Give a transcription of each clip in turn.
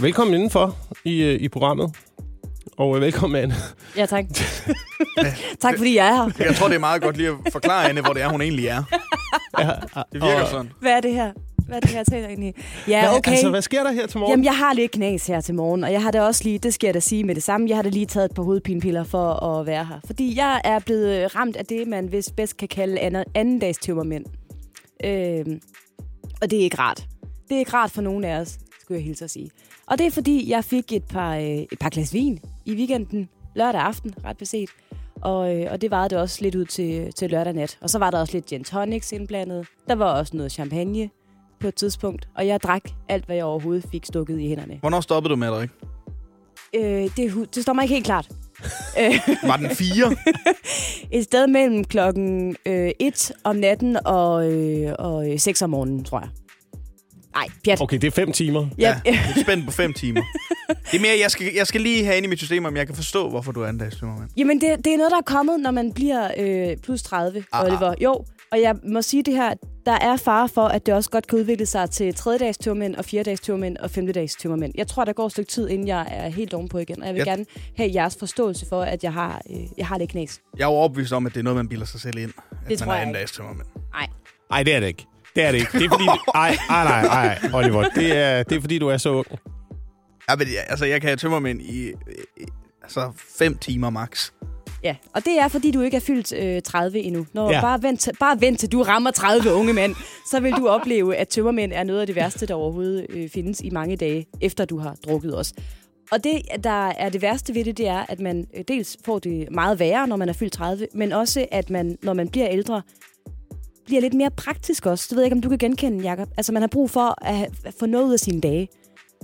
Velkommen indenfor i, øh, i programmet. Og øh, velkommen, Anne. Ja, tak. tak, fordi jeg er her. Jeg tror, det er meget godt lige at forklare Anne, hvor det er, hun egentlig er. Ja, Det virker og- sådan. Hvad er det her? Hvad er det her, jeg taler ind i? Ja, Hvad, okay. Altså, hvad sker der her til morgen? Jamen, jeg har lidt knas her til morgen, og jeg har da også lige, det skal jeg da sige med det samme, jeg har da lige taget et par hovedpinepiller for at være her. Fordi jeg er blevet ramt af det, man vist bedst kan kalde anden, andendags tømmermænd. Øhm, og det er ikke rart. Det er ikke rart for nogen af os, skulle jeg hilse at sige. Og det er fordi, jeg fik et par, øh, et par glas vin i weekenden, lørdag aften, ret beset. Og, øh, og det varede det også lidt ud til, til lørdag nat. Og så var der også lidt gin tonics indblandet. Der var også noget champagne på et tidspunkt. Og jeg drak alt, hvad jeg overhovedet fik stukket i hænderne. Hvornår stoppede du med det, ikke? Øh, det, det står mig ikke helt klart. Øh, Var den fire? et sted mellem klokken øh, 1 om natten og, øh, og øh, 6 om morgenen, tror jeg. Nej, pjat. Okay, det er fem timer. Ja, Jeg er spændt på fem timer. Det er mere, jeg skal, jeg skal lige have ind i mit system, om jeg kan forstå, hvorfor du er en dagstømmermand. Jamen, det, det er noget, der er kommet, når man bliver øh, plus 30, Ah, Oliver. Jo, og jeg må sige det her, der er fare for, at det også godt kan udvikle sig til tredjedags tørmænd og fjerdedags tørmænd og femtedags tørmænd. Jeg tror, der går et stykke tid, inden jeg er helt ovenpå igen, og jeg vil Ja. gerne have jeres forståelse for, at jeg har, øh, jeg har lidt knas. Jeg er jo overbevist om, at det er noget, man bilder sig selv ind. At Det man tror er jeg en ikke. dagstømmermand. Nej. Nej, det er det ikke. Det er det ikke. Det er fordi... Ej, ej, nej, ej, Oliver. Det er, det er fordi, du er så ung. Ja, men, jeg- altså, jeg kan have tømmermænd i, i altså, fem timer max. Ja, og det er, fordi du ikke er fyldt øh, 30 endnu. Når Ja. bare, vent til, bare vent til du rammer 30 unge mænd, så vil du opleve, at tømmermænd er noget af det værste, der overhovedet øh, findes i mange dage, efter du har drukket os. Og det, der er det værste ved det, det er, at man øh, dels får det meget værre, når man er fyldt 30, men også, at man, når man bliver ældre, bliver lidt mere praktisk også. Det ved jeg ikke, om du kan genkende, Jacob. Altså, man har brug for at, få noget ud af sine dage.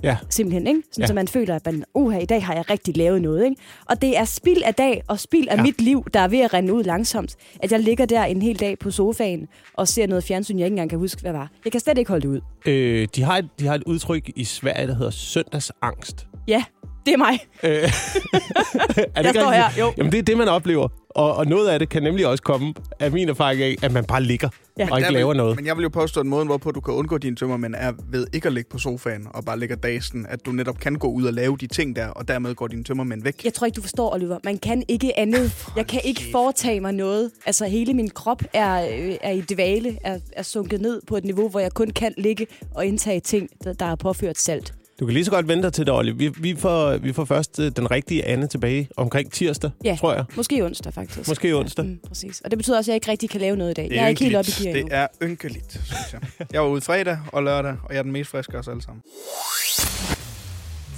Ja. Simpelthen, ikke? Sådan, Ja. så man føler, at man, uha, i dag har jeg rigtig lavet noget, ikke? Og det er spild af dag og spild af ja. mit liv, der er ved at rende ud langsomt. At jeg ligger der en hel dag på sofaen og ser noget fjernsyn, jeg ikke engang kan huske, hvad var. Jeg kan slet ikke holde det ud. Øh, de, har et, de har et udtryk i Sverige, der hedder søndagsangst. Ja, det er mig. Øh, er det Jeg ikke står her, jo. Jamen, det er det, man oplever. Og, og noget af det kan nemlig også komme af min erfaring af, at man bare ligger Ja. og ikke vil- laver noget. Men jeg vil jo påstå, at måden, hvorpå du kan undgå dine tømmermænd, er ved ikke at ligge på sofaen og bare ligge dagen. At du netop kan gå ud og lave de ting der, og dermed går dine tømmermænd væk. Jeg tror ikke, du forstår, Oliver. Man kan ikke andet. Jeg kan ikke foretage mig noget. Altså, hele min krop er, øh, er i dvale, er, er sunket ned på et niveau, hvor jeg kun kan ligge og indtage ting, der, der er påført salt. Du kan lige så godt vente dig til det, Olli. Vi, vi, får, vi får først øh, den rigtige Anne tilbage omkring tirsdag, Ja. tror jeg. Måske onsdag, faktisk. Måske onsdag. Ja, mm, præcis. Og det betyder også, at jeg ikke rigtig kan lave noget i dag. Det jeg er ikke helt oppe i gear endnu. Det er ynkeligt, synes jeg. Jeg var ude fredag og lørdag, og jeg er den mest friske af os alle sammen.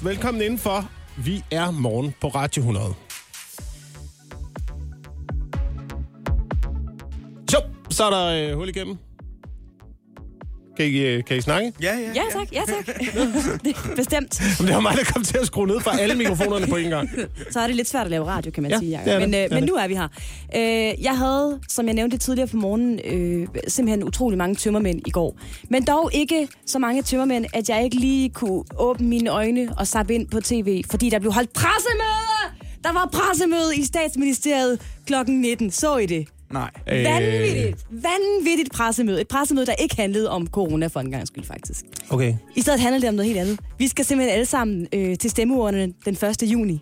Velkommen indenfor. Vi er morgen på Radio 100. Så, så er der øh, hul igennem. Kan I, øh, kan I snakke? Ja, ja, Ja, tak. Ja, tak. det bestemt. Jamen, det var mig, der kom til at skrue ned for alle mikrofonerne på en gang. Så er det lidt svært at lave radio, kan man Ja, sige. det er Jacob. det. Men, øh, Det men det. nu er vi her. Øh, jeg havde, som jeg nævnte tidligere på morgenen, øh, simpelthen utrolig mange tømmermænd i går. Men dog ikke så mange tømmermænd, at jeg ikke lige kunne åbne mine øjne og sappe ind på tv, fordi der blev holdt pressemøde! Der var pressemøde i statsministeriet klokken 19. Så I det? Nej. Øh, Vanvittigt. Vanvittigt pressemøde. Et pressemøde, der ikke handlede om corona for en gang skyld, faktisk. Okay. I stedet handler det om noget helt andet. Vi skal simpelthen alle sammen øh, til stemmeurnerne den 1. juni.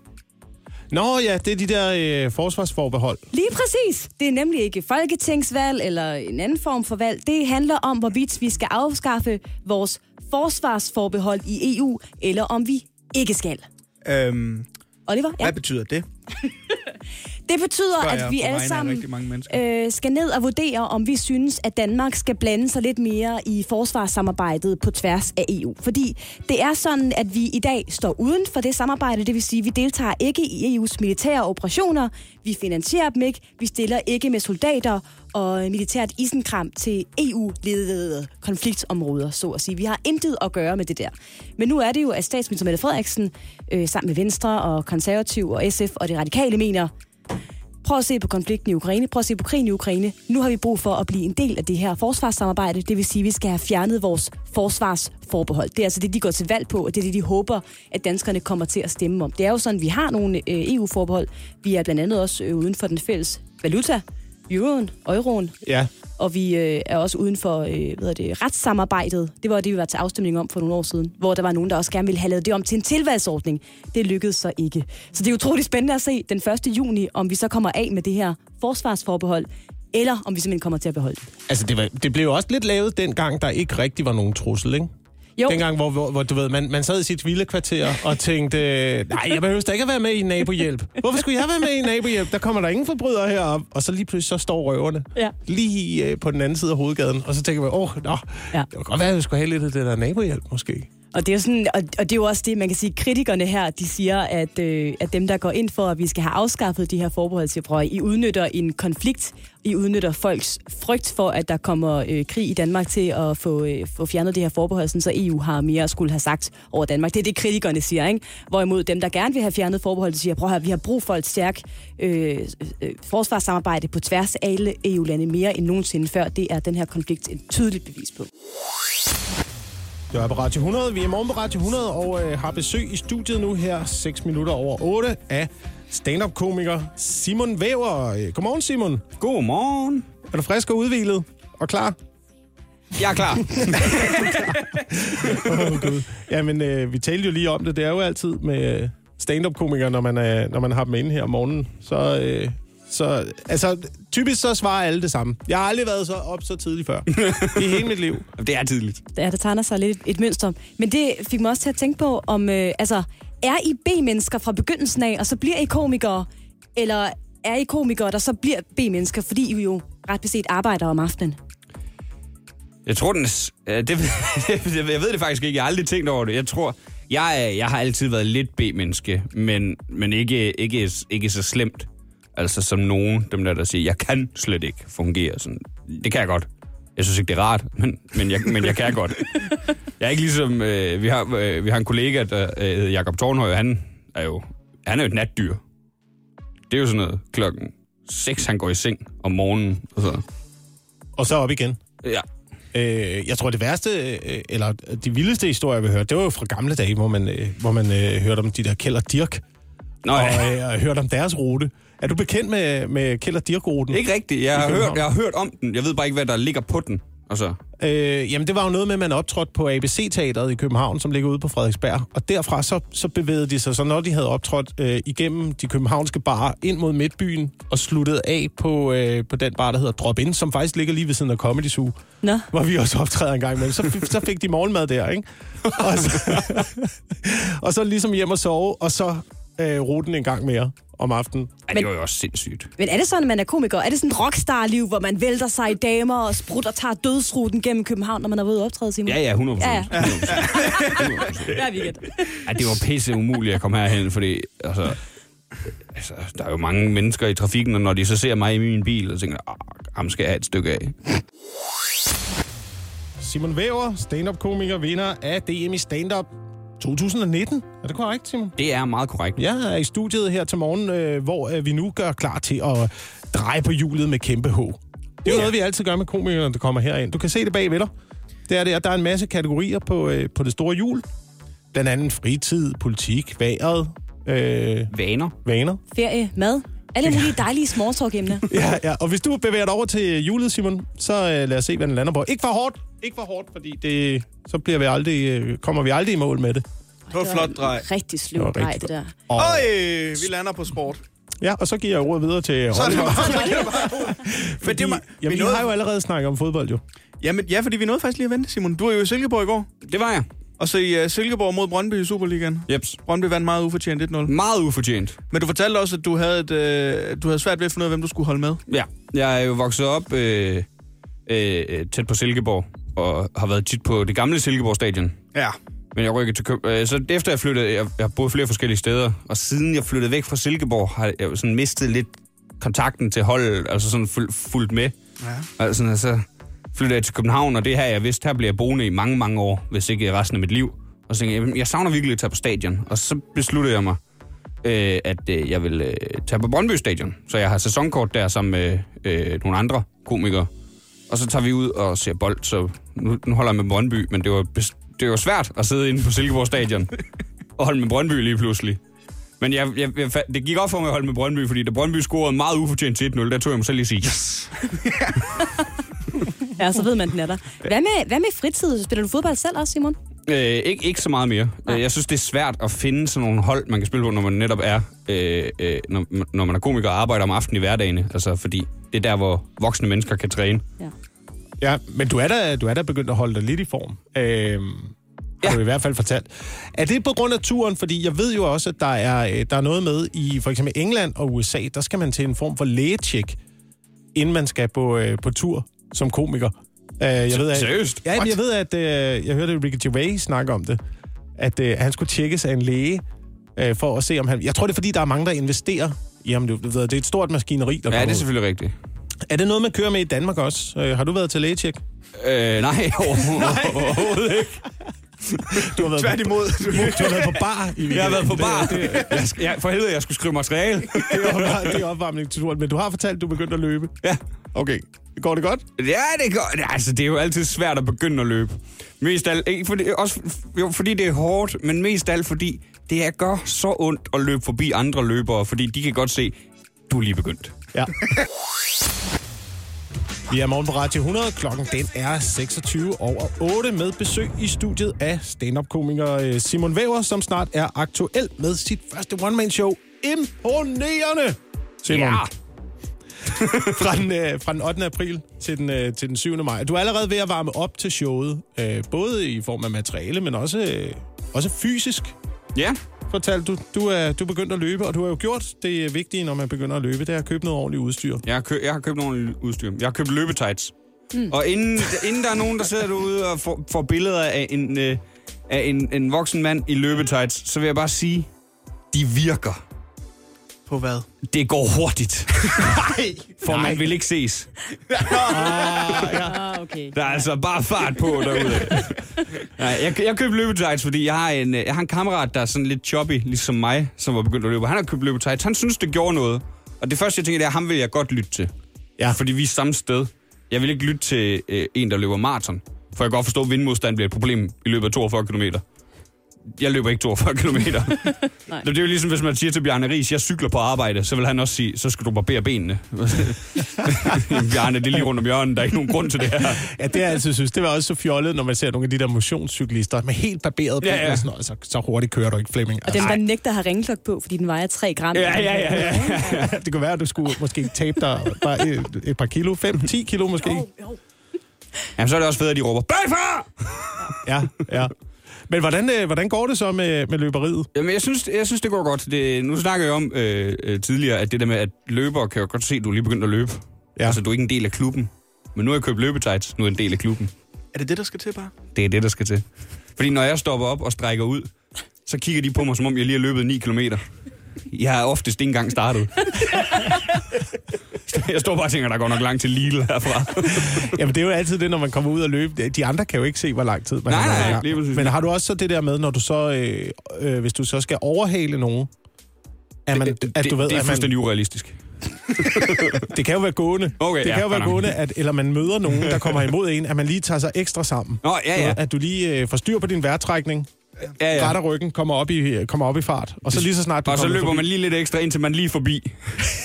Nå ja, det er de der øh, forsvarsforbehold. Lige præcis. Det er nemlig ikke folketingsvalg eller en anden form for valg. Det handler om, hvorvidt vi skal afskaffe vores forsvarsforbehold i EU, eller om vi ikke skal. Øhm, Oliver? Ja. hvad betyder det? Det betyder, at vi alle sammen øh, skal ned og vurdere, om vi synes, at Danmark skal blande sig lidt mere i forsvarssamarbejdet på tværs af EU. Fordi det er sådan, at vi i dag står uden for det samarbejde, det vil sige, at vi deltager ikke i EU's militære operationer, vi finansierer dem ikke, vi stiller ikke med soldater og militært isenkram til EU-ledede konfliktområder, så at sige. Vi har intet at gøre med det der. Men nu er det jo, at statsminister Mette Frederiksen, øh, sammen med Venstre og Konservativ og SF og det radikale mener, Prøv at se på konflikten i Ukraine, prøv at se på krigen i Ukraine. Nu har vi brug for at blive en del af det her forsvarssamarbejde. Det vil sige, at vi skal have fjernet vores forsvarsforbehold. Det er altså det, de går til valg på, og det er det, de håber, at danskerne kommer til at stemme om. Det er jo sådan, at vi har nogle øh, EU-forbehold. Vi er blandt andet også øh, uden for den fælles valuta, euroen, euroen, Ja, og vi øh, er også uden for øh, hvad det, retssamarbejdet. Det var det, vi var til afstemning om for nogle år siden, hvor der var nogen, der også gerne ville have lavet det om til en tilvalgsordning. Det lykkedes så ikke. Så det er utroligt spændende at se den 1. juni, om vi så kommer af med det her forsvarsforbehold, eller om vi simpelthen kommer til at beholde det. altså det, var, det blev jo også lidt lavet dengang, der ikke rigtig var nogen trussel, ikke? Jo, Dengang, hvor, hvor, hvor du ved, man, man sad i sit villekvarter og tænkte, nej, jeg behøver da ikke at være med i nabohjælp. Hvorfor skulle jeg være med i nabohjælp? Der kommer der ingen forbrydere herop. Og så lige pludselig så står røverne Ja. lige øh, på den anden side af hovedgaden. Og så tænker man, åh, nå, Ja. det kunne godt være, at vi skulle have lidt af det der nabohjælp, måske. Og det er jo sådan, og, og det er jo også det, man kan sige, kritikerne her, de siger, at, øh, at dem, der går ind for, at vi skal have afskaffet de her forbehold til I udnytter en konflikt, I udnytter folks frygt for, at der kommer øh, krig i Danmark til at få, øh, få fjernet det her forbehold, sådan, så EU har mere at skulle have sagt over Danmark. Det er det, kritikerne siger, ikke? Hvorimod dem, der gerne vil have fjernet forbeholdet, siger, prøv at høre, vi har brug for et stærkt øh, øh, øh, forsvarssamarbejde på tværs af alle EU-lande mere end nogensinde før. Det er den her konflikt et tydeligt bevis på. Det er på Radio 100. Vi er morgen på Radio 100 og øh, har besøg i studiet nu her 6 minutter over 8 af stand-up-komiker Simon Væver. Øh, Godmorgen, Simon. Godmorgen. Er du frisk og udvilet og klar? Jeg er klar. Åh, Gud. Jamen, øh, vi talte jo lige om det. Det er jo altid med øh, stand-up-komikere, når man, er, når man har dem inde her om morgenen. Så, øh, så altså, typisk så svarer alle det samme. Jeg har aldrig været så op så tidligt før. I hele mit liv. det er tidligt. Ja, der tegner sig lidt et mønster. Men det fik mig også til at tænke på, om øh, altså, er I B-mennesker fra begyndelsen af, og så bliver I komikere? Eller er I komikere, der så bliver B-mennesker, fordi I jo ret beset arbejder om aftenen? Jeg tror, den... øh, Det, jeg ved det faktisk ikke. Jeg har aldrig tænkt over det. Jeg tror... Jeg, er, jeg har altid været lidt B-menneske, men, men ikke, ikke, ikke så slemt. Altså som nogen, dem der, der siger, jeg kan slet ikke fungere sådan. Det kan jeg godt. Jeg synes ikke, det er rart, men, men, jeg, men jeg kan godt. Jeg er ikke ligesom... Øh, vi, har, øh, vi har en kollega, der øh, hedder Jakob Tornhøj, han er jo, han er jo et natdyr. Det er jo sådan noget klokken 6, han går i seng om morgenen. Og så. Og så op igen. Ja, Øh, jeg tror, det værste, øh, eller de vildeste historier, vi hørte, det var jo fra gamle dage, hvor man, øh, hvor man øh, hørte om de der Kjeld og Dirk, Nå, og, ja. øh, og hørte om deres rute. Er du bekendt med, med Kjeld og Dirk-ruten? Ikke rigtigt. Jeg har, hørt, jeg har hørt om den. Jeg ved bare ikke, hvad der ligger på den. Altså, Øh, jamen, det var jo noget med, at man optrådte på ABC-teateret i København, som ligger ude på Frederiksberg. Og derfra så, så bevægede de sig, så når de havde optrådt øh, igennem de københavnske barer ind mod midtbyen, og sluttede af på, øh, på den bar, der hedder Drop In, som faktisk ligger lige ved siden af Comedy Zoo, Nå, hvor vi også optræder en gang imellem. Så, så fik de morgenmad der, ikke? Og så, og så ligesom hjem og sove, og så øh, ruten en gang mere om aftenen. ja, det var jo også sindssygt. men er det sådan, at man er komiker? Er det sådan et rockstar-liv, hvor man vælter sig i damer og sprutter og tager dødsruten gennem København, når man er ude og optræde, Simon? Ja, ja, 100 Ja, ja. procent. Det er weekend. Ja, det var pisse umuligt at komme herhen, fordi altså, altså, der er jo mange mennesker i trafikken, og når de så ser mig i min bil, og tænker, "Ah, ham skal jeg have et stykke af. Simon Væver, stand-up-komiker, vinder af DM i stand-up 2019. Er det korrekt, Simon? Det er meget korrekt. Jeg er i studiet her til morgen, øh, hvor øh, vi nu gør klar til at dreje på hjulet med kæmpe H. Det er jo Ja. noget, vi altid gør med komikerne, der kommer herind. Du kan se det bag ved dig. Det er det, at der er en masse kategorier på, øh, på det store hjul. Blandt andet fritid, politik, vejret, øh, Vaner. vaner. Ferie, mad. Alle mulige dejlige small talk emner. Ja, ja. Og hvis du bevæger dig over til hjulet, Simon, så øh, lad os se, hvad den lander på. Ikke for hårdt. Ikke for hårdt, fordi det, så bliver vi aldrig, øh, kommer vi aldrig i mål med det. Det var flot drej. Rigtig Det sløv var drej, rigtig det der. Og, Øj, vi lander på sport. ja, og så giver jeg ordet videre til Så er det Oliver. bare, så er det bare Fordi, Men det var, jamen, vi vi nåede, har jo allerede snakket om fodbold, jo. jamen, ja, fordi vi nåede faktisk lige at vente, Simon. Du var jo i Silkeborg i går. Det var jeg. Og så i uh, Silkeborg mod Brøndby i Superligaen. Jeps. Brøndby vandt meget ufortjent 1-0. Meget ufortjent. Men du fortalte også, at du havde, et, øh, du havde svært ved at finde ud af, hvem du skulle holde med. Ja, jeg er jo vokset op øh, øh, tæt på Silkeborg, og har været tit på det gamle Silkeborg stadion. Ja. Men jeg rykkede til Køb... øh, Så efter jeg flyttede, jeg, jeg har boet flere forskellige steder, og siden jeg flyttede væk fra Silkeborg, har jeg sådan mistet lidt kontakten til holdet, altså sådan ful, fulgt med. ja. Altså, sådan, så flyttede jeg til København, og det her, jeg vidste, her bliver jeg boende i mange, mange år, hvis ikke resten af mit liv. Og så tænkte jeg, "Jamen, jeg savner virkelig at tage på stadion. Og så besluttede jeg mig, øh, at øh, jeg vil øh, tage på Brøndby Stadion. Så jeg har sæsonkort der sammen med øh, nogle andre komikere. Og så tager vi ud og ser bold, så nu, nu holder jeg med Brøndby, men det var, det var svært at sidde inde på Silkeborg Stadion og holde med Brøndby lige pludselig. Men jeg, jeg, jeg, det gik op for mig at holde med Brøndby, fordi da Brøndby scorede meget ufortjent til 1-0, der tog jeg mig selv lige sige, yes! Ja, så ved man, den er der. Hvad med, hvad med fritid? Spiller du fodbold selv også, Simon? Øh, ikke, ikke så meget mere. Nej. Øh, Jeg synes, det er svært at finde sådan nogle hold, man kan spille på, når man netop er, øh, øh, når, når man er komiker og arbejder om aftenen i hverdagen. Altså, fordi det er der, hvor voksne mennesker kan træne. Ja. Ja, men du er da, du er da begyndt at holde dig lidt i form. Øhm, har Ja. du i hvert fald fortalt. Er det på grund af turen? Fordi jeg ved jo også, at der er, øh, der er noget med i for eksempel England og USA, der skal man til en form for lægetjek, inden man skal på, øh, på tur som komiker. Øh, jeg ved, at, Seriøst? Ja, jeg ved, at øh, jeg hørte Ricky Gervais snakke om det, at øh, han skulle tjekkes af en læge, øh, for at se, om han... Jeg tror, det er, fordi der er mange, der investerer i ham. Ved, det er et stort maskineri, der Ja, det er selvfølgelig rigtigt. Er det noget, man kører med i Danmark også? Øh, har du været til lægetjek? Øh, nej, overhovedet ikke. Du har været Tværtimod. Du har været på bar i Jeg har været på bar. Det, det, Jeg, jeg, for helvede, jeg skulle skrive materiale. det, er, opvar- det er opvarmning til turen. Men du har fortalt, at du er begyndt at løbe. Ja. Okay. Går det godt? Ja, det går. Altså, det er jo altid svært at begynde at løbe. Mest alt, ikke fordi, også, jo, fordi det er hårdt, men mest alt fordi det er gør så ondt at løbe forbi andre løbere, fordi de kan godt se, du er lige begyndt. Ja. Vi er morgen på Radio 100. Klokken den er 26 over 8 med besøg i studiet af stand-up-komiker øh, Simon Væver, som snart er aktuel med sit første one-man-show. Imponerende! Simon. Ja. fra, den, øh, fra den 8. april til den, øh, til den 7. maj. Du er allerede ved at varme op til showet, øh, både i form af materiale, men også, øh, også fysisk. Ja. Fortalte du, du er, du er begyndt at løbe, og du har jo gjort det vigtige, når man begynder at løbe, det er at købe noget ordentligt udstyr. Jeg har, kø- jeg har købt nogle udstyr. Jeg har købt løbetights. Mm. Og inden, inden der er nogen, der sidder derude og får, får billeder af, en, øh, af en, en voksen mand i løbetights, så vil jeg bare sige, de virker. På hvad? Det går hurtigt. Nej. For man vil ikke ses. Ah, okay. Der er altså bare fart på derude. Nej, jeg, jeg købte løbetights, fordi jeg har, en, jeg har en kammerat, der er sådan lidt choppy, ligesom mig, som var begyndt at løbe. Han har købt løbetights. Han synes, det gjorde noget. Og det første, jeg tænker, det er, at ham vil jeg godt lytte til. Ja. Fordi vi er samme sted. Jeg vil ikke lytte til øh, en, der løber maraton. For jeg kan godt forstå, at vindmodstand bliver et problem i løbet af 42 km. Jeg løber ikke 42 km. det er jo ligesom, hvis man siger til Bjarne Ries, jeg cykler på arbejde, så vil han også sige, så skal du barbere benene. Bjarne, det er lige rundt om hjørnet, der er ikke nogen grund til det her. Ja, det har jeg altid synes. Det var også så fjollet, når man ser nogle af de der motionscyklister med helt barberet ben Ja, ja. og sådan noget. Så, så hurtigt kører du ikke, Flemming. Og dem, der nægter at have ringklokke på, fordi den vejer 3 gram. Ja, ja, ja, ja. Altså, det kunne være, at du skulle måske tabe dig bare et, et par kilo. 5-10 kilo måske. Jamen, så er det også fedt, at de råber, bagfra! Ja, ja. Men hvordan, øh, hvordan går det så med, med løberiet? Jamen, jeg synes, jeg synes det går godt. Det, nu snakker jeg om øh, øh, tidligere, at det der med, at løbere kan jo godt se, at du er lige begyndt at løbe. Ja. Ja. Altså, du er ikke en del af klubben. Men nu har jeg købt løbetights, nu er jeg en del af klubben. Er det det, der skal til bare? Det er det, der skal til. Fordi når jeg stopper op og strækker ud, så kigger de på mig, som om jeg lige har løbet 9 km. Jeg har oftest ikke engang startet. Jeg står bare og tænker, der går nok langt til Lille herfra. Jamen, det er jo altid det, når man kommer ud og løbe. De andre kan jo ikke se, hvor lang tid man Nej, har nej, gang. lige præcis. Men har du også så det der med, når du så, øh, øh, hvis du så skal overhale nogen, at man, det, at du ved, det er at man, fuldstændig urealistisk. det kan jo være gående. Okay, det ja, kan jo være nok. gående, at, eller man møder nogen, der kommer imod en, at man lige tager sig ekstra sammen. Nå, ja, ja. At du lige øh, får styr på din vejrtrækning, ja, ja. retter ryggen, kommer op, i, kommer op i fart. Og så lige så snart Og så løber forbi, man lige lidt ekstra, indtil man lige forbi.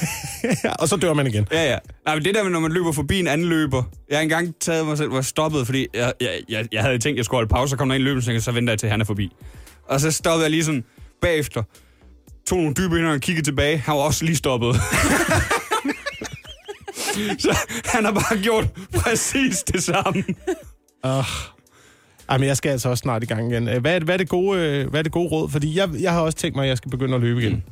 og så dør man igen. Ja, ja. Nej, men det der med, når man løber forbi en anden løber. Jeg har engang taget mig selv, var stoppet, fordi jeg, jeg, jeg, jeg havde tænkt, jeg skulle holde pause, så kom der en løber, så jeg, venter jeg til, han er forbi. Og så stoppede jeg lige sådan bagefter, tog nogle dybe ind og kiggede tilbage. Han var også lige stoppet. så han har bare gjort præcis det samme. Ej, men jeg skal altså også snart i gang igen. Øh, Hvad er, hvad er, det, gode, øh, hvad er det gode råd? Fordi jeg, jeg har også tænkt mig, at jeg skal begynde at løbe igen.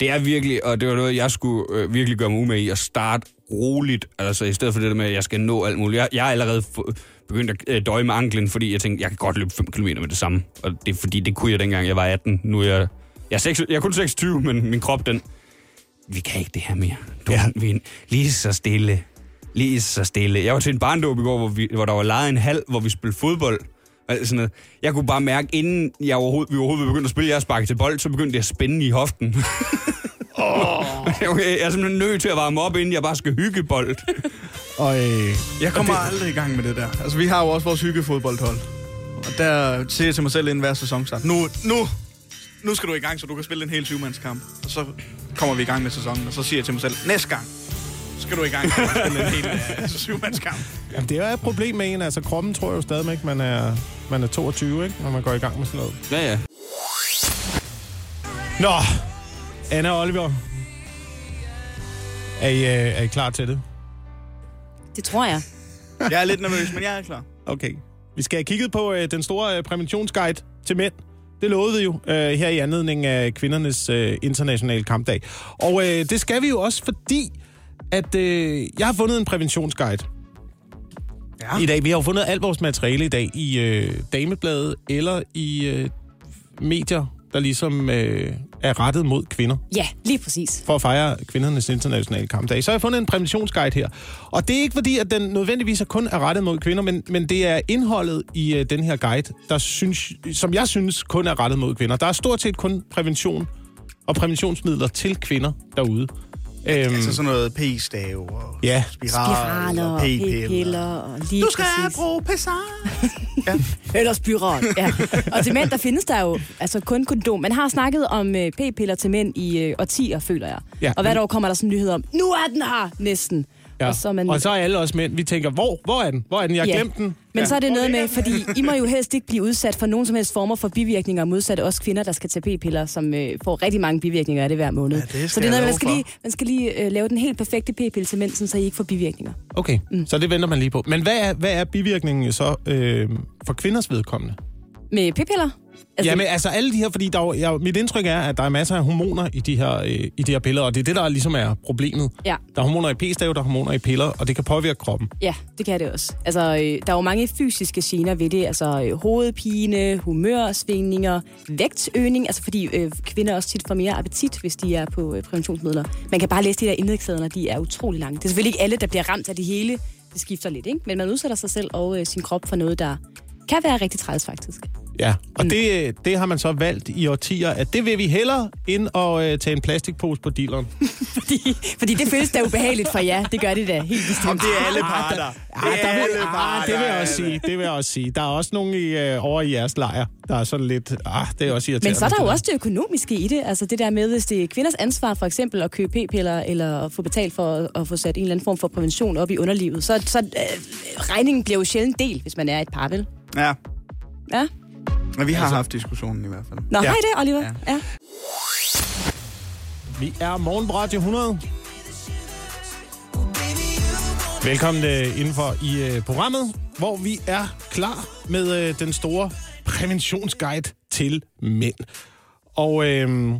Det er virkelig, og det var noget, jeg skulle øh, virkelig gøre mig umage i, at starte roligt, altså i stedet for det der med, at jeg skal nå alt muligt. Jeg, jeg er allerede begyndt at øh, døje med anklen, fordi jeg tænkte, jeg kan godt løbe 5 km med det samme. Og det er fordi, det kunne jeg dengang, jeg var 18. Nu er jeg, jeg er, 6, jeg er kun 26, men min krop, den, vi kan ikke det her mere. Du, Ja. vi, lige så stille. Lige så stille. Jeg var til en barndåb i går, hvor, vi, hvor der var lejet en hal, hvor vi spillede fodbold. Og sådan noget. Jeg kunne bare mærke, inden jeg overhovedet, vi overhovedet begyndte at spille, jeg sparkede til bold, så begyndte det at spænde i hoften. okay, jeg er simpelthen nødt til at varme op, inden jeg bare skal hygge bold. Og øh, Jeg kommer aldrig i gang med det der. Altså, vi har jo også vores hyggefodboldhold. Og der siger jeg til mig selv inden hver sæson start. Nu, nu nu skal du i gang, så du kan spille en hel syvmandskamp. Og så kommer vi i gang med sæsonen, og så siger jeg til mig selv, næste gang, så skal du i gang med at spille en hel uh, syvmandskamp. Jamen, det er jo et problem med en. Altså, kroppen tror jeg jo stadigvæk, man er, man er 22, ikke? Når man går i gang med sådan noget. Ja, ja. Nå, Anna og Oliver. Er I, øh, er I klar til det? Det tror jeg. Jeg er lidt nervøs, men jeg er klar. Okay. Vi skal have kigget på øh, den store øh, præventionsguide til mænd. Det lovede vi jo øh, her i anledning af kvindernes øh, internationale kampdag. Og øh, det skal vi jo også, fordi at øh, jeg har fundet en præventionsguide Ja. i dag. Vi har jo fundet alt vores materiale i dag i øh, Damebladet eller i øh, medier, der ligesom øh, er rettet mod kvinder Ja, lige præcis. for at fejre kvindernes internationale kampdag. Så har jeg fundet en præventionsguide her. Og det er ikke fordi, at den nødvendigvis er kun er rettet mod kvinder, men, men det er indholdet i uh, den her guide, der synes, som jeg synes kun er rettet mod kvinder. Der er stort set kun prævention og præventionsmidler til kvinder derude. Øhm, Altså sådan noget p-stav og Ja. spiraler, Spiraler, og p-piller. p-piller og lige Du skal præcis. bruge pessar. ja. Eller spiral, ja. Og til mænd, der findes der jo altså kun kondom. Man har snakket om øh, p-piller til mænd i øh, årtier, føler jeg. Ja. Og hvert år kommer der sådan en nyhed om, nu er den her, næsten. Ja. Og så er man... og så er alle os mænd, vi tænker, hvor, hvor er den? Hvor er den? Jeg har Ja. glemt den. Men ja. så er det noget med, fordi I må jo helst ikke blive udsat for nogen som helst former for bivirkninger, modsat os kvinder, der skal tage p-piller, som øh, får rigtig mange bivirkninger af det hver måned. Ja, det så det er noget, man skal lige, man skal lige øh, lave den helt perfekte p-pille til mænd, så I ikke får bivirkninger. Okay, mm. så det venter man lige på. Men hvad er, hvad er bivirkningen så øh, for kvinders vedkommende? Med p-piller? Altså, Jamen, altså alle de her, fordi der er, jeg, mit indtryk er, at der er masser af hormoner i de her, øh, i de her piller, og det er det, der ligesom er problemet. Ja. Der er hormoner i p-stav, der er hormoner i piller, og det kan påvirke kroppen. Ja, det kan det også. Altså, øh, der er jo mange fysiske gener ved det. Altså øh, hovedpine, humørsvingninger, vægtøgning. Altså fordi øh, kvinder også tit får mere appetit, hvis de er på øh, præventionsmidler. Man kan bare læse de der indlægsædler, de er utrolig lange. Det er selvfølgelig ikke alle, der bliver ramt af det hele. Det skifter lidt, ikke? Men man udsætter sig selv og øh, sin krop for noget, der kan være rigtig træls, faktisk. Ja, og mm. det, det har man så valgt i årtier, at det vil vi hellere ind og øh, tage en plastikpose på dealeren. Fordi, fordi det føles da ubehageligt for jer. Det gør det da helt bestemt. Om det er alle parter. Ja, der vil, ah, det vil jeg også sige. Det vil jeg også sige. Der er også nogen i, øh, over i jeres lejr, der er sådan lidt... Ah, det er også irriterende. Men så er der jo også det økonomiske i det. Altså det der med, hvis det er kvinders ansvar for eksempel at købe p-piller, eller at få betalt for at, at få sat en eller anden form for prævention op i underlivet, så, så øh, regningen bliver jo sjældent delt, hvis man er et par, vel? Ja, Ja. Men vi har haft diskussionen i hvert fald. Nå, Ja. hej det, Oliver. Ja. Ja. Vi er morgen på Radio 100. Velkommen øh, indenfor i øh, programmet, hvor vi er klar med øh, den store præventionsguide til mænd. Og øh,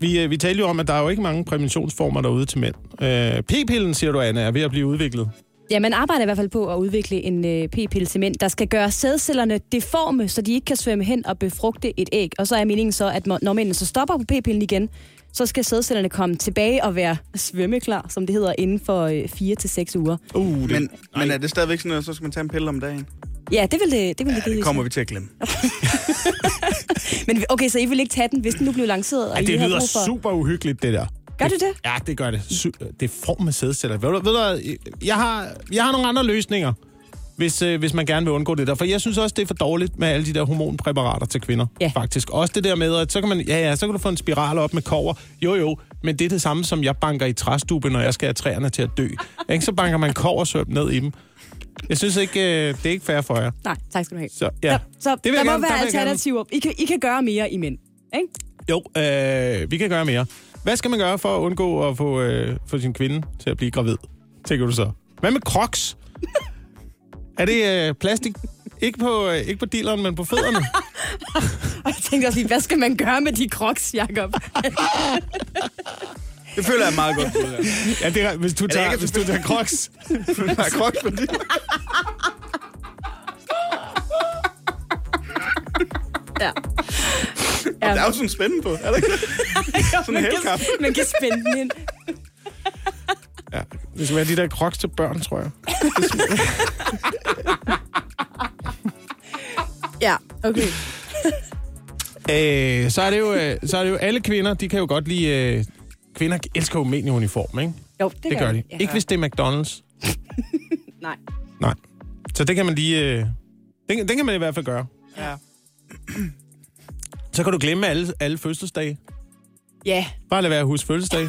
vi, vi talte jo om, at der er jo ikke mange præventionsformer derude til mænd. Øh, P-pillen, siger du, Anna, er ved at blive udviklet. Ja, man arbejder i hvert fald på at udvikle en øh, p-pille til mænd, der skal gøre sædcellerne deforme, så de ikke kan svømme hen og befrugte et æg. Og så er meningen så, at når mændene så stopper på p-pillen igen, så skal sædcellerne komme tilbage og være svømmeklar, som det hedder, inden for øh, 4 til seks uger. Uh, det, Men, men er det stadigvæk sådan, at så skal man tage en pille om dagen? Ja, det vil det, det, vil Ja, det, det kommer vi til at glemme. Men okay, så I vil ikke tage den, hvis den nu blev lanceret? Og det har lyder for... super uhyggeligt, det der. Gør det det? Ja, det gør det. Det er form med sædceller. Ved du, ved du, jeg, har, jeg har nogle andre løsninger, hvis, øh, hvis man gerne vil undgå det der. For jeg synes også, det er for dårligt med alle de der hormonpræparater til kvinder. Ja. Faktisk. Også det der med, at så kan, man, ja, ja, så kan du få en spiral op med kover. Jo, jo, men det er det samme, som jeg banker i træstube, når jeg skal have træerne til at dø. Ikke? Så banker man koversøm ned i dem. Jeg synes ikke, øh, det er ikke fair for jer. Nej, tak skal du have. Så, ja. Så, så Det vil der må gerne- være alternativer. I kan, I kan gøre mere i mænd. Ikke? Jo, øh, vi kan gøre mere. Hvad skal man gøre for at undgå at få, øh, få sin kvinde til at blive gravid? Tænker du så? Hvad med crocs? er det øh, plastik? Ikke på, øh, ikke på dealeren, men på fødderne? Og jeg tænkte også lige, hvad skal man gøre med de crocs, Jacob? Det føler jeg meget godt. ja. det er, hvis du det tager, ikke hvis du tager crocs. Der er crocs på det. ja. Der er jo sådan en spænde på, er der ikke det? Sådan en kan, man kan spænde den ind. Ja, det skal være de der crocs til børn, tror jeg. Ja, okay. Øh, så, er det jo, øh, så er det jo alle kvinder, de kan jo godt lide... Øh, kvinder elsker jo mænd i uniform, ikke? Jo, det, Det gør de. Ja. Ikke hvis det er McDonald's. Nej. Nej. Så det kan man lige... Øh, det, det kan man i hvert fald gøre. Ja. Så kan du glemme alle, alle fødselsdage. Ja, Bare lad være at huske fødselsdag.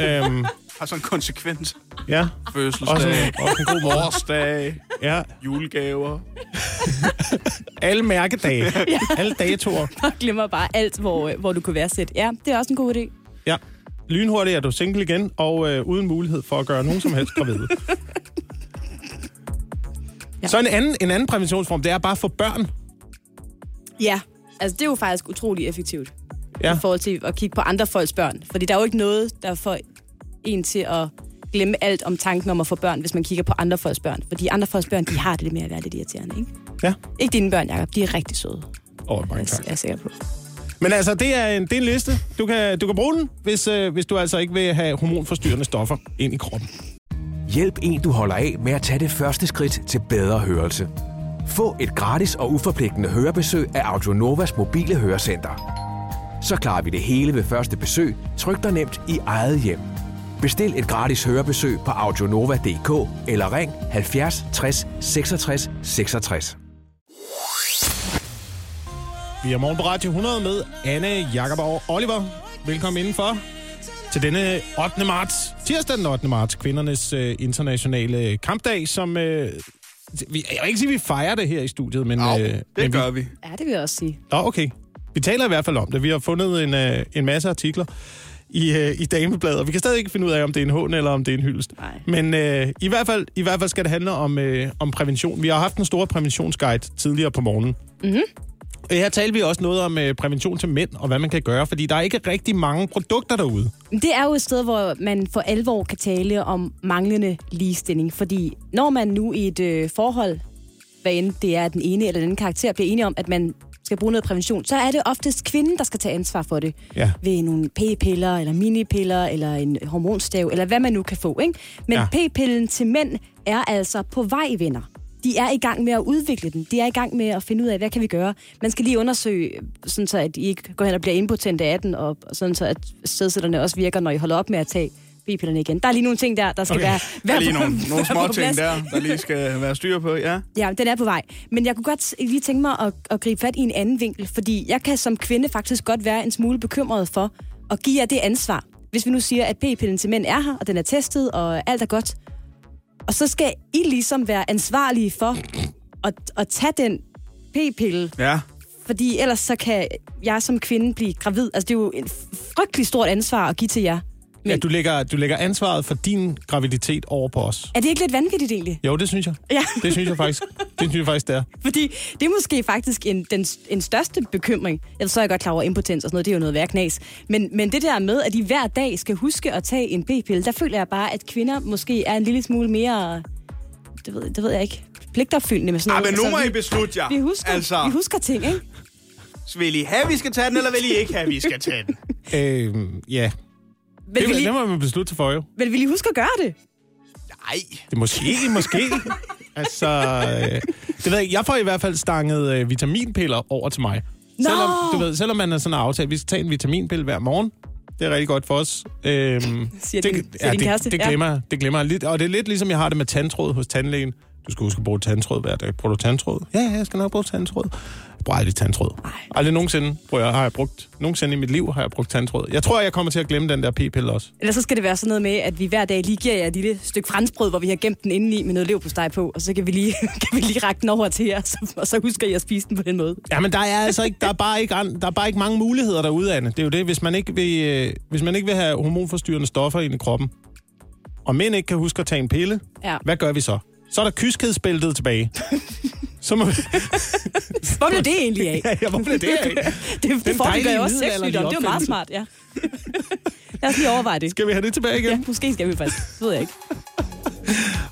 øhm, Har sådan en konsekvens. ja, Fødselsdag, også, en- også en god morgen. årsdag, Ja, julegaver. alle mærkedage. Alle datoer. og glemmer bare alt, hvor, øh, hvor du kunne være sæt. Ja, det er også en god idé. Ja. Lynhurtigt er du single igen, og øh, uden mulighed for at gøre nogen som helst gravide. Ja. Så en anden, en anden præventionsform, det er bare for børn. Ja, altså det er jo faktisk utrolig effektivt. Ja. I forhold til at kigge på andre folks børn. Fordi der er jo ikke noget, der får en til at glemme alt om tanken om at få børn, hvis man kigger på andre folks børn. Fordi andre folks børn, de har det lidt med at være lidt irriterende, ikke? Ja. Ikke dine børn, Jacob. De er rigtig søde. Åh, mange Jeg tak. er sikker på. Men altså, det er en, det er en liste. Du kan, du kan bruge den, hvis, øh, hvis du altså ikke vil have hormonforstyrrende stoffer ind i kroppen. Hjælp en, du holder af med at tage det første skridt til bedre hørelse. Få et gratis og uforpligtende hørebesøg af Audionovas mobile hørecenter. Så klarer vi det hele ved første besøg, tryk dig nemt i eget hjem. Bestil et gratis hørebesøg på audionova.dk eller ring 70 60 66 66. Vi er morgen på Radio 100 med Anne, Jakob og Oliver. Velkommen indenfor til denne 8. marts, tirsdag den 8. marts, kvindernes øh, internationale kampdag, som... Øh, vi, jeg vil ikke sige, at vi fejrer det her i studiet, men... Au, øh, det men gør vi. vi. Ja, det vil jeg også sige. Nå, okay. Vi taler i hvert fald om det. Vi har fundet en, øh, en masse artikler i, øh, i Damebladet, og vi kan stadig ikke finde ud af, om det er en hån eller om det er en hyldest. Nej. Men øh, i, hvert fald, i hvert fald skal det handle om, øh, om prævention. Vi har haft en stor præventionsguide tidligere på morgenen. Mhm. Og Her talte vi også noget om øh, prævention til mænd, og hvad man kan gøre, fordi der er ikke rigtig mange produkter derude. Det er jo et sted, hvor man for alvor kan tale om manglende ligestilling. Fordi når man nu i et øh, forhold, hvad end det er den ene eller den anden karakter, bliver enige om, at man skal bruge noget prævention, så er det oftest kvinden, der skal tage ansvar for det. Ja. Ved nogle p-piller, eller minipiller, eller en hormonstav, eller hvad man nu kan få. Ikke? Men ja. p-pillen til mænd er altså på vej, venner. De er i gang med at udvikle den. De er i gang med at finde ud af, hvad kan vi gøre. Man skal lige undersøge, sådan så at I ikke går hen og bliver impotente af den, og sådan så at sædsætterne også virker, når I holder op med at tage p-pillerne igen. Der er lige nogle ting der, der skal Okay. okay. være, Der være er lige på- nogle, nogle være små på ting der, der lige skal være styr på, ja. Ja, den er på vej. Men jeg kunne godt lige tænke mig at, at gribe fat i en anden vinkel, fordi jeg kan som kvinde faktisk godt være en smule bekymret for at give jer det ansvar. Hvis vi nu siger, at p-pillen til mænd er her, og den er testet, og alt er godt. Og så skal I ligesom være ansvarlige for at, at tage den p-pille, Ja, fordi ellers så kan jeg som kvinde blive gravid. Altså, det er jo et frygtelig stort ansvar at give til jer. Men... Ja, du lægger, du lægger ansvaret for din graviditet over på os. Er det ikke lidt vanvittigt egentlig? Jo, det synes jeg. Ja. Det synes jeg faktisk. Det synes jeg faktisk, det er. Fordi det er måske faktisk en, den, en største bekymring. Ellers så er jeg godt klar over impotens og sådan noget, det er jo noget værd knas. Men, men det der med, at de hver dag skal huske at tage en p-pille, der føler jeg bare, at kvinder måske er en lille smule mere, det ved, det ved jeg ikke, pligtopfyldende med sådan ah, noget. men nu må Altså, I beslutte jer. vi, vi, husker, altså, vi husker ting, ikke? vil I have, vi skal tage den, eller vil I ikke have, vi skal tage den? Øh, ja, Vil, det, vi det lige, må man beslutte for jo. vil vi lige huske at gøre det? Nej. Det måske, måske. altså, øh, det ved jeg, jeg får i hvert fald stanget øh, vitaminpiller over til mig. Nå! Selvom, du ved, selvom man er sådan en aftale, vi skal tage en vitaminpille hver morgen. Det er rigtig godt for os. Øhm, Siger det, din- siger din kæreste, det, det ja. glemmer jeg. Det glemmer jeg lidt. Og det er lidt ligesom, jeg har det med tandtråd hos tandlægen. Du skal huske at bruge tandtråd hver dag. Bruger du tandtråd? Ja, ja, jeg skal nok bruge tandtråd. Jeg bruger aldrig tandtråd. Ej. Aldrig nogensinde bruger jeg, har jeg brugt. Nogensinde i mit liv har jeg brugt tandtråd. Jeg tror, jeg kommer til at glemme den der p-pille også. Eller så skal det være sådan noget med, at vi hver dag lige giver jer et lille stykke franskbrød, hvor vi har gemt den indeni med noget leverpostej på, og så kan vi lige, kan vi lige række den over til jer, så, og så husker I at spise den på den måde. Ja, men der er altså ikke, der er bare ikke, an- der er bare ikke mange muligheder derude, Anne. Det er jo det, hvis man ikke vil, øh, hvis man ikke vil have hormonforstyrrende stoffer ind i kroppen, og mænd ikke kan huske at tage en pille, Ja. hvad gør vi så? Så er der kyskhedsbæltet tilbage. Så må vi... Hvor blev det egentlig af? ja, hvor blev det af? Det, det forebygger dejlige jo også sexsygdom. Det er jo meget smart, ja. Lad os lige overveje det. Skal vi have det tilbage igen? Ja, måske skal vi faktisk. Det ved jeg ikke.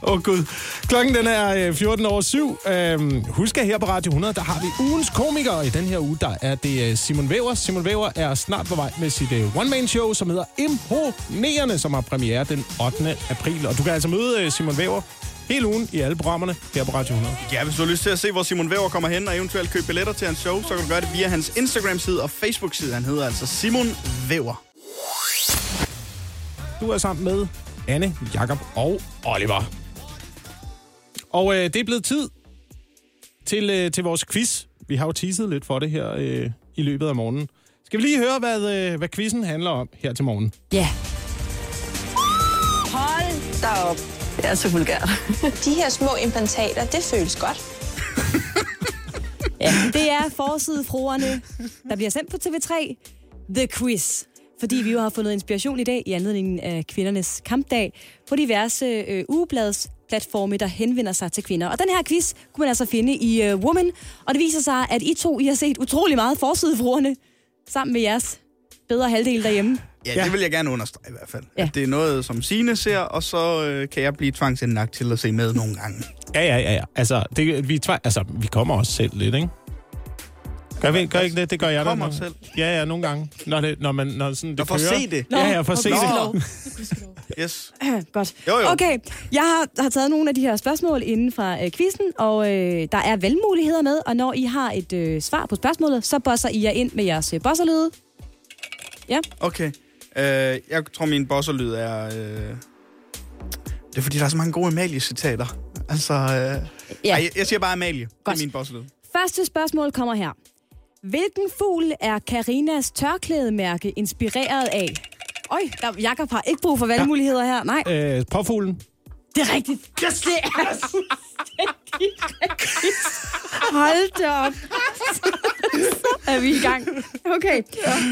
Åh oh, gud. Klokken den er øh, 14 over 7. Øhm, husk at her på Radio 100, der har vi ugens komikere. I den her uge, der er det øh, Simon Væver. Simon Væver er snart på vej med sit øh, one-man-show, som hedder Imponerende, som har premiere den 8. april. Og du kan altså møde øh, Simon Væver hele ugen i alle programmerne her på Radio 100. Ja, hvis du har lyst til at se, hvor Simon Væver kommer hen, og eventuelt købe billetter til hans show, så kan du gøre det via hans Instagram-side og Facebook-side. Han hedder altså Simon Væver. Du er sammen med Anne, Jakob og Oliver. Og øh, det er blevet tid til, øh, til vores quiz. Vi har jo teaset lidt for det her øh, i løbet af morgenen. Skal vi lige høre, hvad, øh, hvad quizzen handler om her til morgen? Ja. Hold da op. Det er så vulgært. De her små implantater, det føles godt. ja. Det er forsidefruerne, der bliver sendt på TV3. The Quiz. Fordi vi jo har fundet inspiration i dag i anledningen af kvindernes kampdag på diverse øh, ugeblads platforme, der henvender sig til kvinder. Og den her quiz kunne man altså finde i uh, Woman, og det viser sig, at I to I har set utrolig meget forsidefruerne sammen med jeres bedre halvdel derhjemme. Ja, ja, det vil jeg gerne understrege i hvert fald. Ja. At det er noget, som Sine ser, og så øh, kan jeg blive tvangsindlagt til at se med nogle gange. Ja, ja, ja. ja. Altså, det, vi, tvang, altså, vi kommer også selv lidt, ikke? Gør, vi, gør ikke det? Det gør jeg da. Kommer selv? Ja, ja, nogle gange. Når, det, når, man, når sådan, det Nå, for kører. se det. Ja, ja, for at se Nå. det. Yes. Godt. Jo, jo. Okay, jeg har, har taget nogle af de her spørgsmål inden fra øh, quizzen, og øh, der er valgmuligheder med, og når I har et øh, svar på spørgsmålet, så bosser I jer ind med jeres øh, bosserlyde. Ja, Okay. Øh, jeg tror, min bosserlyd er... Øh... Det er, fordi der er så mange gode Amalie-citater. Altså... Øh... Ja. Ej, jeg, jeg siger bare Amalie. Det Godt. er min bosserlyd. første spørgsmål kommer her. Hvilken fugl er Karinas tørklædemærke inspireret af? Øj, der, Jakob har ikke brug for valgmuligheder her. Nej, Øh, påfuglen. det er rigtigt. Yes! Det er fuldstændig rigtigt. Hold da op. Er vi i gang. Okay,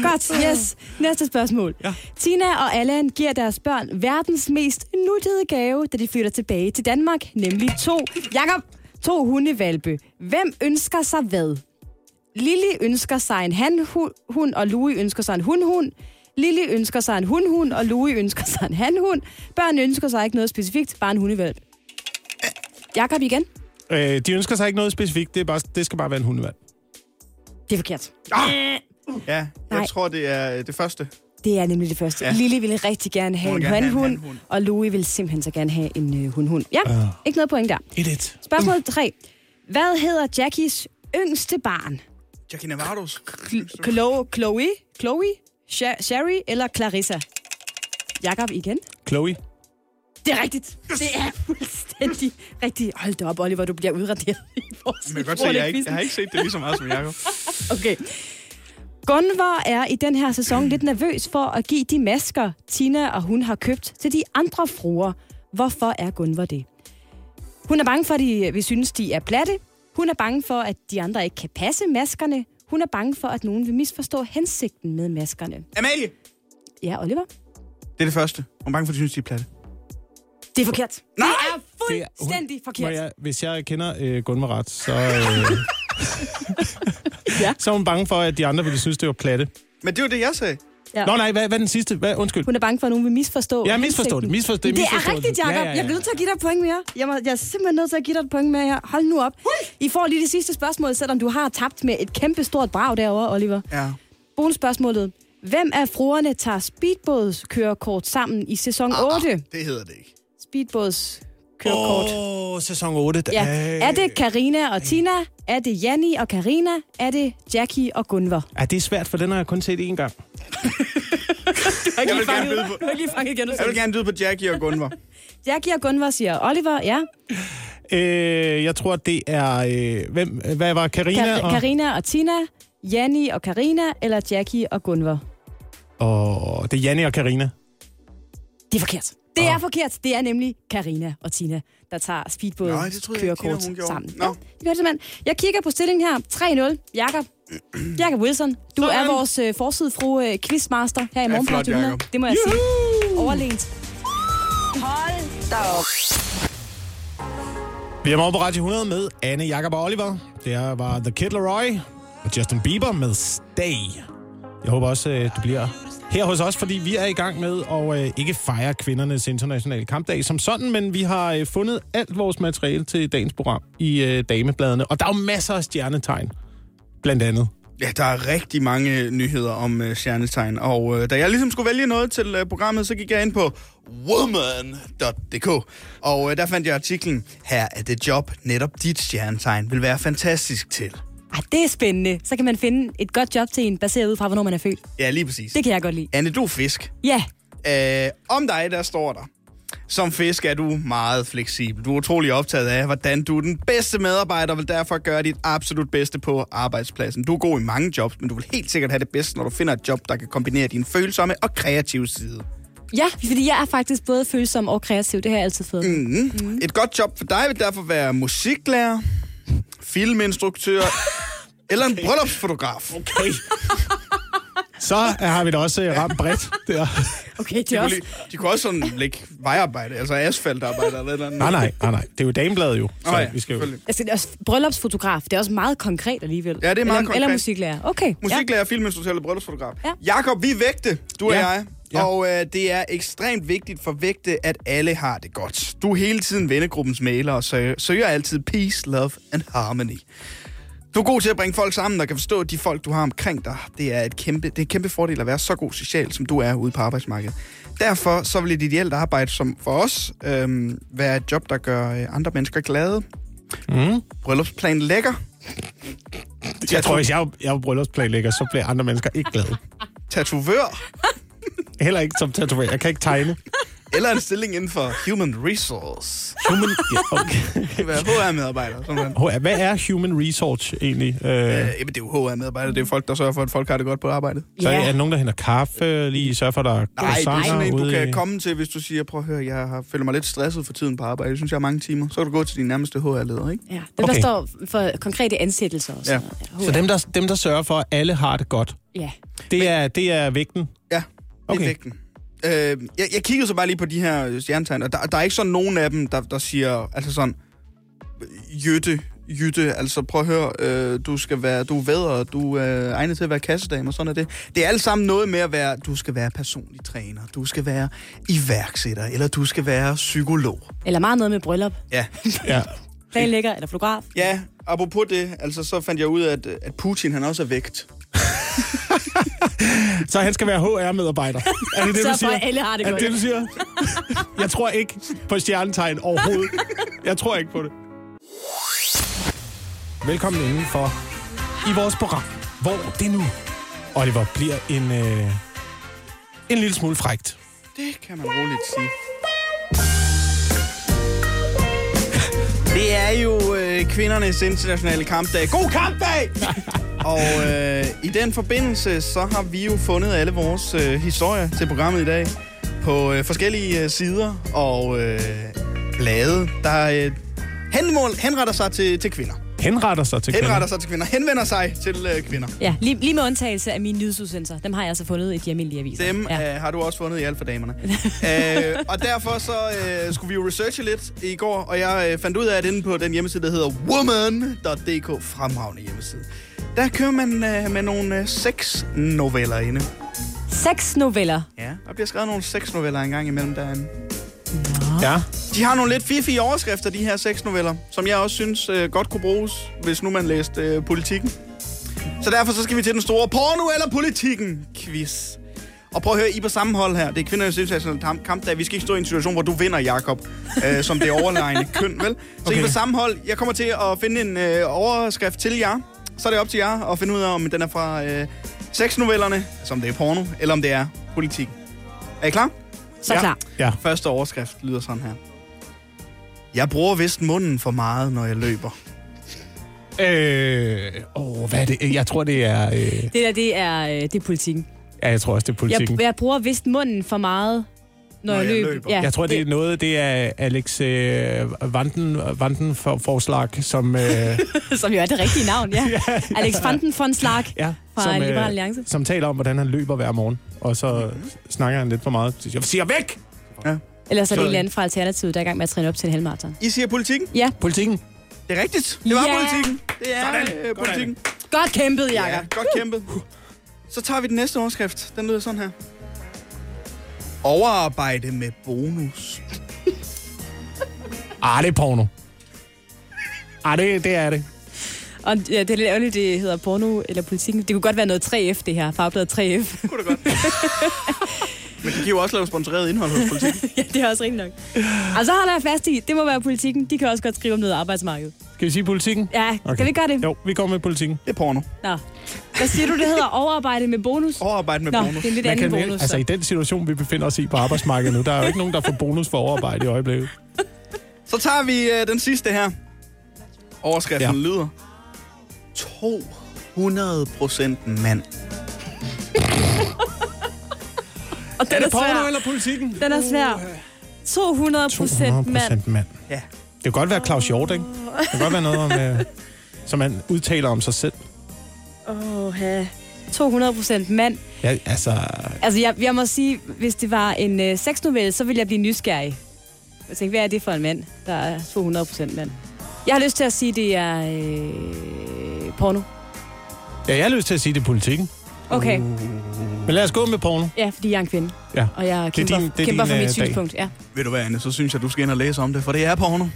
godt. Yes. Næste spørgsmål. Ja. Tina og Allan giver deres børn verdens mest nuttede gave, da de flytter tilbage til Danmark, nemlig to. Jakob, to hundevalpe. Hvem ønsker sig hvad? Lille ønsker sig en hanhund, og Louis ønsker sig en hundhund. Lille ønsker sig en hundhund, og Louis ønsker sig en hanhund. Børn ønsker sig ikke noget specifikt, bare en hundevalp. Jakob igen. Øh, de ønsker sig ikke noget specifikt. Det, er bare, det skal bare være en hundevalg. Det er forkert. Ja, jeg Nej. tror, det er det første. Det er nemlig det første. Ja. Lille ville rigtig gerne have Hun en hanhund. og Louis vil simpelthen så gerne have en øh, hundhund. Ja, Ja. ikke noget point der. Et et. Spørgsmål 3. Hvad hedder Jackies yngste barn? Jackie Navarros. Chloe, Chloe, Chloe, Sherry eller Clarissa? Jakob igen. Chloe. Det er rigtigt. Det er fuldstændig rigtigt. Hold da op, Oliver, du bliver udraderet i vores Men godt se, jeg, har ikke, jeg har ikke set det lige så meget som Jacob. Okay. Gunvar er i den her sæson lidt nervøs for at give de masker, Tina og hun har købt til de andre fruer. Hvorfor er Gunvar det? Hun er bange for, at de, vi synes, de er platte. Hun er bange for, at de andre ikke kan passe maskerne. Hun er bange for, at nogen vil misforstå hensigten med maskerne. Amalie! Ja, Oliver? Det er det første. Hun er bange for, at de synes, de er platte. Det er forkert. Nej! Det er fuldstændig Må forkert. jeg, hvis jeg kender øh, Gunvar ret, så, øh, Ja. så er hun bange for, at de andre ville synes, det var platte. Men det er jo det, jeg sagde. Ja. Nå nej, hvad, hvad er den sidste? Hvad, undskyld. Hun er bange for, at nogen vil misforstå Ja, misforstå det. Misforstå, Det er misforstå rigtigt, det. Jacob. Ja, Ja, ja. Jeg er nødt til at give dig et point mere. Jeg, må, jeg er simpelthen nødt til at give dig et point mere. Hold nu op. I får lige det sidste spørgsmål, selvom du har tabt med et kæmpe stort brag derovre, Oliver. Ja. Bonusspørgsmålet. Hvem af fruerne tager speedbådskørekort sammen i sæson 8? Det hedder det ikke. Speedbådskørekort. Åh, oh, sæson 8. Ja. Er det Karina og Tina? Er det Janni og Karina? Er det Jackie og Gunvar? Ja, det er svært, for den har jeg kun set én gang. Jeg vil gerne byde på, Du har ikke lige fanget igen. jeg vil gerne byde på Jackie og Gunvar. Jackie og Gunvar siger Oliver, ja. Øh, jeg tror, det er... Øh, hvem, hvad var Karina Kar- og... Karina og Tina, Janni og Karina, eller Jackie og Gunvar? Og det er Janne og Karina. Det er forkert. Det er forkert. Det er nemlig Karina og Tina, der tager speedbåd kørekort sammen. Nå. Ja, det gør det simpelthen. Jeg kigger på stillingen her. 3-0. Jakob. Jakob Wilson. Du Sådan. er vores øh, forsidefru øh, quizmaster her i Ja, morgen på flot, Radio 100. Jacob. Det må jeg sige. Overlænt. Hold da op. Vi er morgen på Radio 100 med Anne, Jakob og Oliver. Det her var The Kid Laroi og Justin Bieber med Stay. Jeg håber også, øh, du bliver her hos os, fordi vi er i gang med at øh, ikke fejre kvindernes internationale kampdag som sådan, men vi har øh, fundet alt vores materiale til dagens program i øh, damebladene. Og der er jo masser af stjernetegn, blandt andet. Ja, der er rigtig mange nyheder om øh, stjernetegn, og øh, da jeg ligesom skulle vælge noget til øh, programmet, så gik jeg ind på woman.dk, og øh, der fandt jeg artiklen, her er det job, netop dit stjernetegn vil være fantastisk til. Ej, det er spændende. Så kan man finde et godt job til en, baseret ud fra, hvornår man er født. Ja, lige præcis. Det kan jeg godt lide. Anne, du er fisk. Ja, Uh, om dig, der står der, Som fisk er du meget fleksibel. Du er utrolig optaget af, hvordan du er den bedste medarbejder, og vil derfor gøre dit absolut bedste på arbejdspladsen. Du er god i mange jobs, men du vil helt sikkert have det bedste, når du finder et job, der kan kombinere din følsomme og kreative side. Ja, fordi jeg er faktisk både følsom og kreativ. Det har jeg altid fået. Mm. Mm. Et godt job for dig vil derfor være musiklærer, filminstruktør eller en bryllupsfotograf. Okay. Så har vi da også øh, ramt bredt der. Okay, det De kunne, også... de kunne også sådan lægge vejarbejde, altså asfaltarbejde eller et eller andet. Nej, nej, nej, nej. Det er jo damebladet jo. Så Nå ja, vi skal jo... Altså, det er også bryllupsfotograf, det er også meget konkret alligevel. Ja, det er meget eller, Eller konkret. musiklærer. Okay. Musiklærer, filminstruktør eller bryllupsfotograf. Ja. Jakob, vi er vægte, du og Ja. jeg. Ja. Og øh, det er ekstremt vigtigt for vægte, at alle har det godt. Du er hele tiden vennegruppens mailer og søger, søger altid peace, love and harmony. Du er god til at bringe folk sammen og kan forstå de folk, du har omkring dig. Det er et kæmpe, det er et kæmpe fordel at være så god social, som du er ude på arbejdsmarkedet. Derfor så vil et ideelt arbejde som for os øhm, være et job, der gør øh, andre mennesker glade. Mm. Bryllupsplan lækker. Jeg tror, hvis jeg, jeg er bryllupsplanlægger, så bliver andre mennesker ikke glade. Tatovør. Heller ikke som tatoverer. Jeg kan ikke tegne. Eller en stilling inden for human resource. Human... Ja, okay. Det kan være HR-medarbejder. Sådan H- Hvad er human research egentlig? Øh, Øh, jamen, det er jo HR-medarbejder. Det er folk, der sørger for, at folk har det godt på arbejdet. så er der nogen, der henter kaffe, lige sørger for, at der er Nej, det er sådan en, du kan i- komme til, hvis du siger, prøv at høre, jeg har, føler mig lidt stresset for tiden på arbejde. Jeg synes, jeg har mange timer. Så kan du gå til din nærmeste HR-leder, ikke? Ja, dem, Okay. der står for konkrete ansættelser og sådan Ja. noget. Så dem der, dem, der sørger for, at alle har det godt, Ja. det er, det er vægten. Ja, det Okay. er vægten. Øh, jeg, jeg kiggede så bare lige på de her stjernetegn, og der, der er ikke sådan nogen af dem, der, der siger, altså sådan, Jytte, Jytte, altså prøv at høre, øh, du skal være, du er vædder, du er egnet til at være kassedame, og sådan er det. Det er alt sammen noget med at være, du skal være personlig træner, du skal være iværksætter, eller du skal være psykolog. Eller meget noget med bryllup. Ja, Ja. Planlægger eller fotograf. ja apropos det, altså så fandt jeg ud af, at, at Putin, han også er vægt. Så han skal være HR-medarbejder. Er det det, Så du siger? at alle har det er godt. det det, du siger? Jeg tror ikke på stjernetegn overhovedet. Jeg tror ikke på det. Velkommen indenfor i vores program, hvor det nu, Oliver, bliver en, øh, en lille smule frægt. Det kan man roligt sige. Det er jo øh, kvindernes internationale kampdag. God kampdag! Og øh, i den forbindelse, så har vi jo fundet alle vores øh, historier til programmet i dag på øh, forskellige øh, sider og øh, blade, der øh, henmål, henretter sig til, til kvinder. Henretter sig til Henretter kvinder. sig til kvinder. Henvender sig til øh, kvinder. Ja, lige, lige med undtagelse af mine nyhedsudsendelser. Dem har jeg altså fundet i de almindelige aviser. Dem ja. øh, har du også fundet i alt for damerne. øh, og derfor så øh, skulle vi jo researche lidt i går, og jeg øh, fandt ud af, at inde på den hjemmeside, der hedder woman.dk, fremragende hjemmeside, der kører man øh, med nogle øh, seks noveller inde. Seks noveller. Ja, der bliver skrevet nogle seks noveller en gang imellem derinde. Ja. De har nogle lidt fiffige overskrifter, de her seks noveller, som jeg også synes øh, godt kunne bruges, hvis nu man læste øh, politikken. Så derfor så skal vi til den store porno eller politikken quiz. Og prøv at høre, I på samme hold her. Det er kvindernes internationale kamp- kampdag. Vi skal ikke stå i en situation, hvor du vinder, Jakob, øh, som det overlegne køn, vel? Så okay. I på samme hold. Jeg kommer til at finde en øh, overskrift til jer. Så er det op til jer at finde ud af, om den er fra øh, sexnovellerne, altså om det er porno, eller om det er politik. Er I klar? Så Ja. klar. Ja. Første overskrift lyder sådan her. Jeg bruger vist munden for meget, når jeg løber. Øh, åh, hvad er det? Jeg tror, det er... Øh, Det der, det er, øh, det er politikken. ja, jeg tror også, det er politikken. Jeg, jeg bruger vist munden for meget, når, Når jeg, jeg løber. løber. Ja, Jeg tror, det er noget, det er Alex øh, Vanden, Vanden for, Forslag, som, øh, Som jo er det rigtige navn, ja. Alex Fanten von Slag ja, fra som, Liberal Alliance. som taler om, hvordan han løber hver morgen. Og så snakker han lidt for meget. Jeg siger væk! Eller så er det en eller anden fra Alternativet, der er i gang med at træne op til en helmarathon. I siger politikken? Ja, Politikken. Det er rigtigt. Det var Ja. politikken. Det er Sådan. øh, Godt politikken. godt kæmpet, Ja, Jakob. godt kæmpet. Så tager vi den næste overskrift. Den lyder sådan her. Overarbejde med bonus. Ah, det er porno. Ah, det, det er det. Og ja, det er lidt ærgerligt, det hedder porno eller politikken. Det kunne godt være noget 3F, det her. Fagbladet 3F. Kunne det godt. Men de kan jo også lave sponsoreret indhold hos politikken. ja, det er også rigtigt nok. Og så holder jeg fast i, det må være politikken. De kan også godt skrive om noget arbejdsmarked. Skal vi sige politikken? Ja, okay. Skal vi gøre det? Jo, vi går med politikken. Det er porno. Nå. Hvad siger du, det hedder? Overarbejde med bonus? Overarbejde med Nå, bonus. det er en lidt Man anden kan, bonus. altså i den situation, vi befinder os i på arbejdsmarkedet nu, der er jo ikke nogen, der får bonus for overarbejde i øjeblikket. Så tager vi øh, den sidste her. Overskriften. Ja. lyder 200 procent mand. Og den Er er, det porno svær. eller politikken? Den er svær. 200 procent mand. mand. Ja. Det kan godt være Claus Hjort, ikke? Det kan godt være noget, om, øh, som man udtaler om sig selv. Åh, ja. 200 procent mand. Ja, altså, Altså, jeg, jeg må sige, hvis det var en øh, sexnovelle, så ville jeg blive nysgerrig. Jeg tænkte, hvad er det for en mand, der er 200 procent mand? Jeg har lyst til at sige, det er øh, porno. ja, jeg har lyst til at sige, det er politikken. Okay, Men lad os gå med porno. ja, fordi jeg er en kvinde. Ja. Og jeg kæmper, din- det er kæmper din, for øh, mit dag. synspunkt. Ja. Ved du hvad, Anne, så synes jeg, du skal ind og læse om det, for det er porno.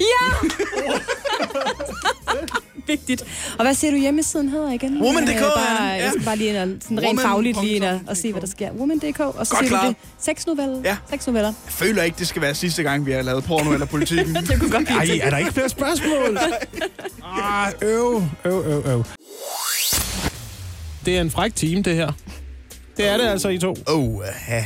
Vigtigt. Og hvad siger du hjemmesiden hedder igen? Woman.dk, bare, ja. jeg skal bare lige ind og sådan rent Woman fagligt lige ind og, se, hvad der sker. Woman.dk, og så Godt siger klaret. du det. Seks noveller. Ja. Seks noveller. Jeg føler ikke, det skal være sidste gang, vi har lavet porno eller politikken. Det kunne godt blive Ej, er der ikke flere spørgsmål? Ah, øv, øv, øv, øv. Det er en fræk team, det her. Det er det altså, I to. Oh, ja.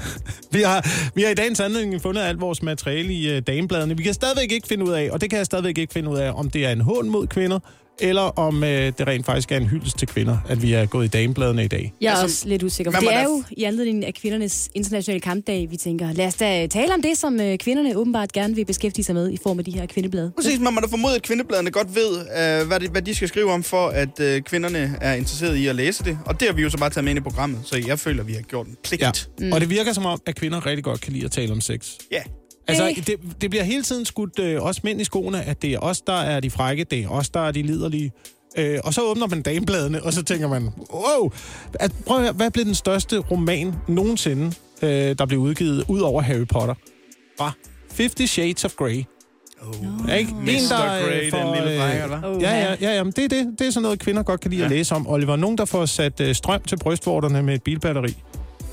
Vi har, vi har i dagens anledning fundet alt vores materiale i uh, damebladene. Vi kan stadigvæk ikke finde ud af, og det kan jeg stadigvæk ikke finde ud af, om det er en hån mod kvinder, eller om uh, det rent faktisk er en hyldest til kvinder, at vi er gået i damebladene i dag. Jeg er Altså, også lidt usikker. det er der- jo i anledning af kvindernes internationale kampdag, vi tænker, lad os da tale om det, som øh, kvinderne åbenbart gerne vil beskæftige sig med i form af de her kvindeblade. Præcis, man må da formode, at kvindebladene godt ved, øh, hvad, de, hvad de skal skrive om, for at øh, kvinderne er interesseret i at læse det. Og det har vi jo så bare taget med ind i programmet, så jeg føler, at vi har gjort en pligt. Ja. Mm. Og det virker som om, at kvinder rigtig godt kan lide at tale om sex. ja. Altså, Det- det, bliver hele tiden skudt øh, os mænd i skoene, at det er os, der er de frække, det er os, der er de liderlige. Øh, og så åbner man damebladene, og så tænker man, wow, at, prøv at høre, hvad blev den største roman nogensinde, øh, der blev udgivet, ud over Harry Potter? Var Fifty Shades of Grey. Oh. Ikke? En, Mr. Grey, øh, den lille dreng, eller? Oh, Ja, ja, ja, ja det, er det, det er sådan noget, kvinder godt kan lide ja. at Ja. læse om. Oliver, nogen, der får sat øh, strøm til brystvorterne med et bilbatteri,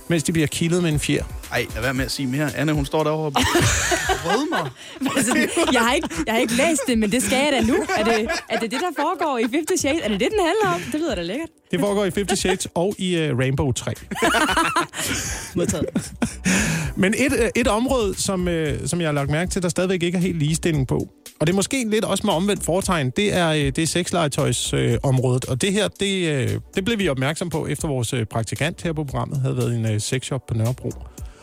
mens de bliver kildet med en fjer. Ej, lad være med at sige mere. Anne, hun står derovre og rødmer. Altså, jeg, har ikke, jeg har ikke læst det, men det skal jeg da nu. Er det er det, det, der foregår i 50 Shades? Er det det, den handler om? Det lyder da lækkert. Det foregår i Fifty Shades og i uh, Rainbow 3. Modtaget. Men et, øh, et område, som, øh, som jeg har lagt mærke til, der stadigvæk ikke er helt ligestilling på, og det er måske lidt også med omvendt foretegn, det er, øh, det er sexlegetøjsområdet. Øh, området. og det her, det, øh, det blev vi opmærksom på, efter vores øh, praktikant her på programmet havde været i en øh, sexshop på Nørrebro.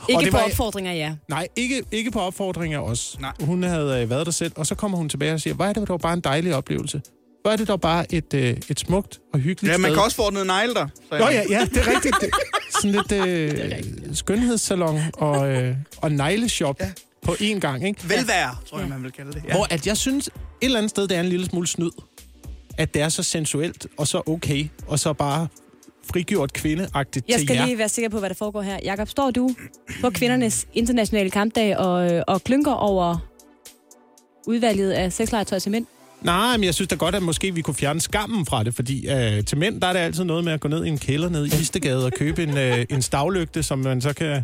Ikke det på var- opfordringer, ja. Nej, ikke, ikke på opfordring af os. Nej. Hun havde øh, været der selv, og så kommer hun tilbage og siger, hvor er det dog bare en dejlig oplevelse. Hvor er det dog bare et, øh, et smukt og hyggeligt Ja, man sted. kan også få ordnet negle der. Nå ja, ja, det er rigtigt. Det, sådan lidt øh, skønhedssalon og, øh, og negleshop ja. På én gang, ikke? Velvære, tror jeg, man vil kalde det. Ja. Hvor at jeg synes, et eller andet sted, det er en lille smule snyd. At det er så sensuelt og så okay, og så bare frigjort kvindeagtigt Jeg til skal jer. lige være sikker på, hvad der foregår her. Jakob, står du på kvindernes internationale kampdag og, øh, og klynker over udvalget af sexlegetøj til mænd? Nej, men jeg synes da godt, at måske vi kunne fjerne skammen fra det, fordi øh, til mænd, der er det altid noget med at gå ned i en kælder ned i Istegade og købe en, øh, en stavlygte, som man så kan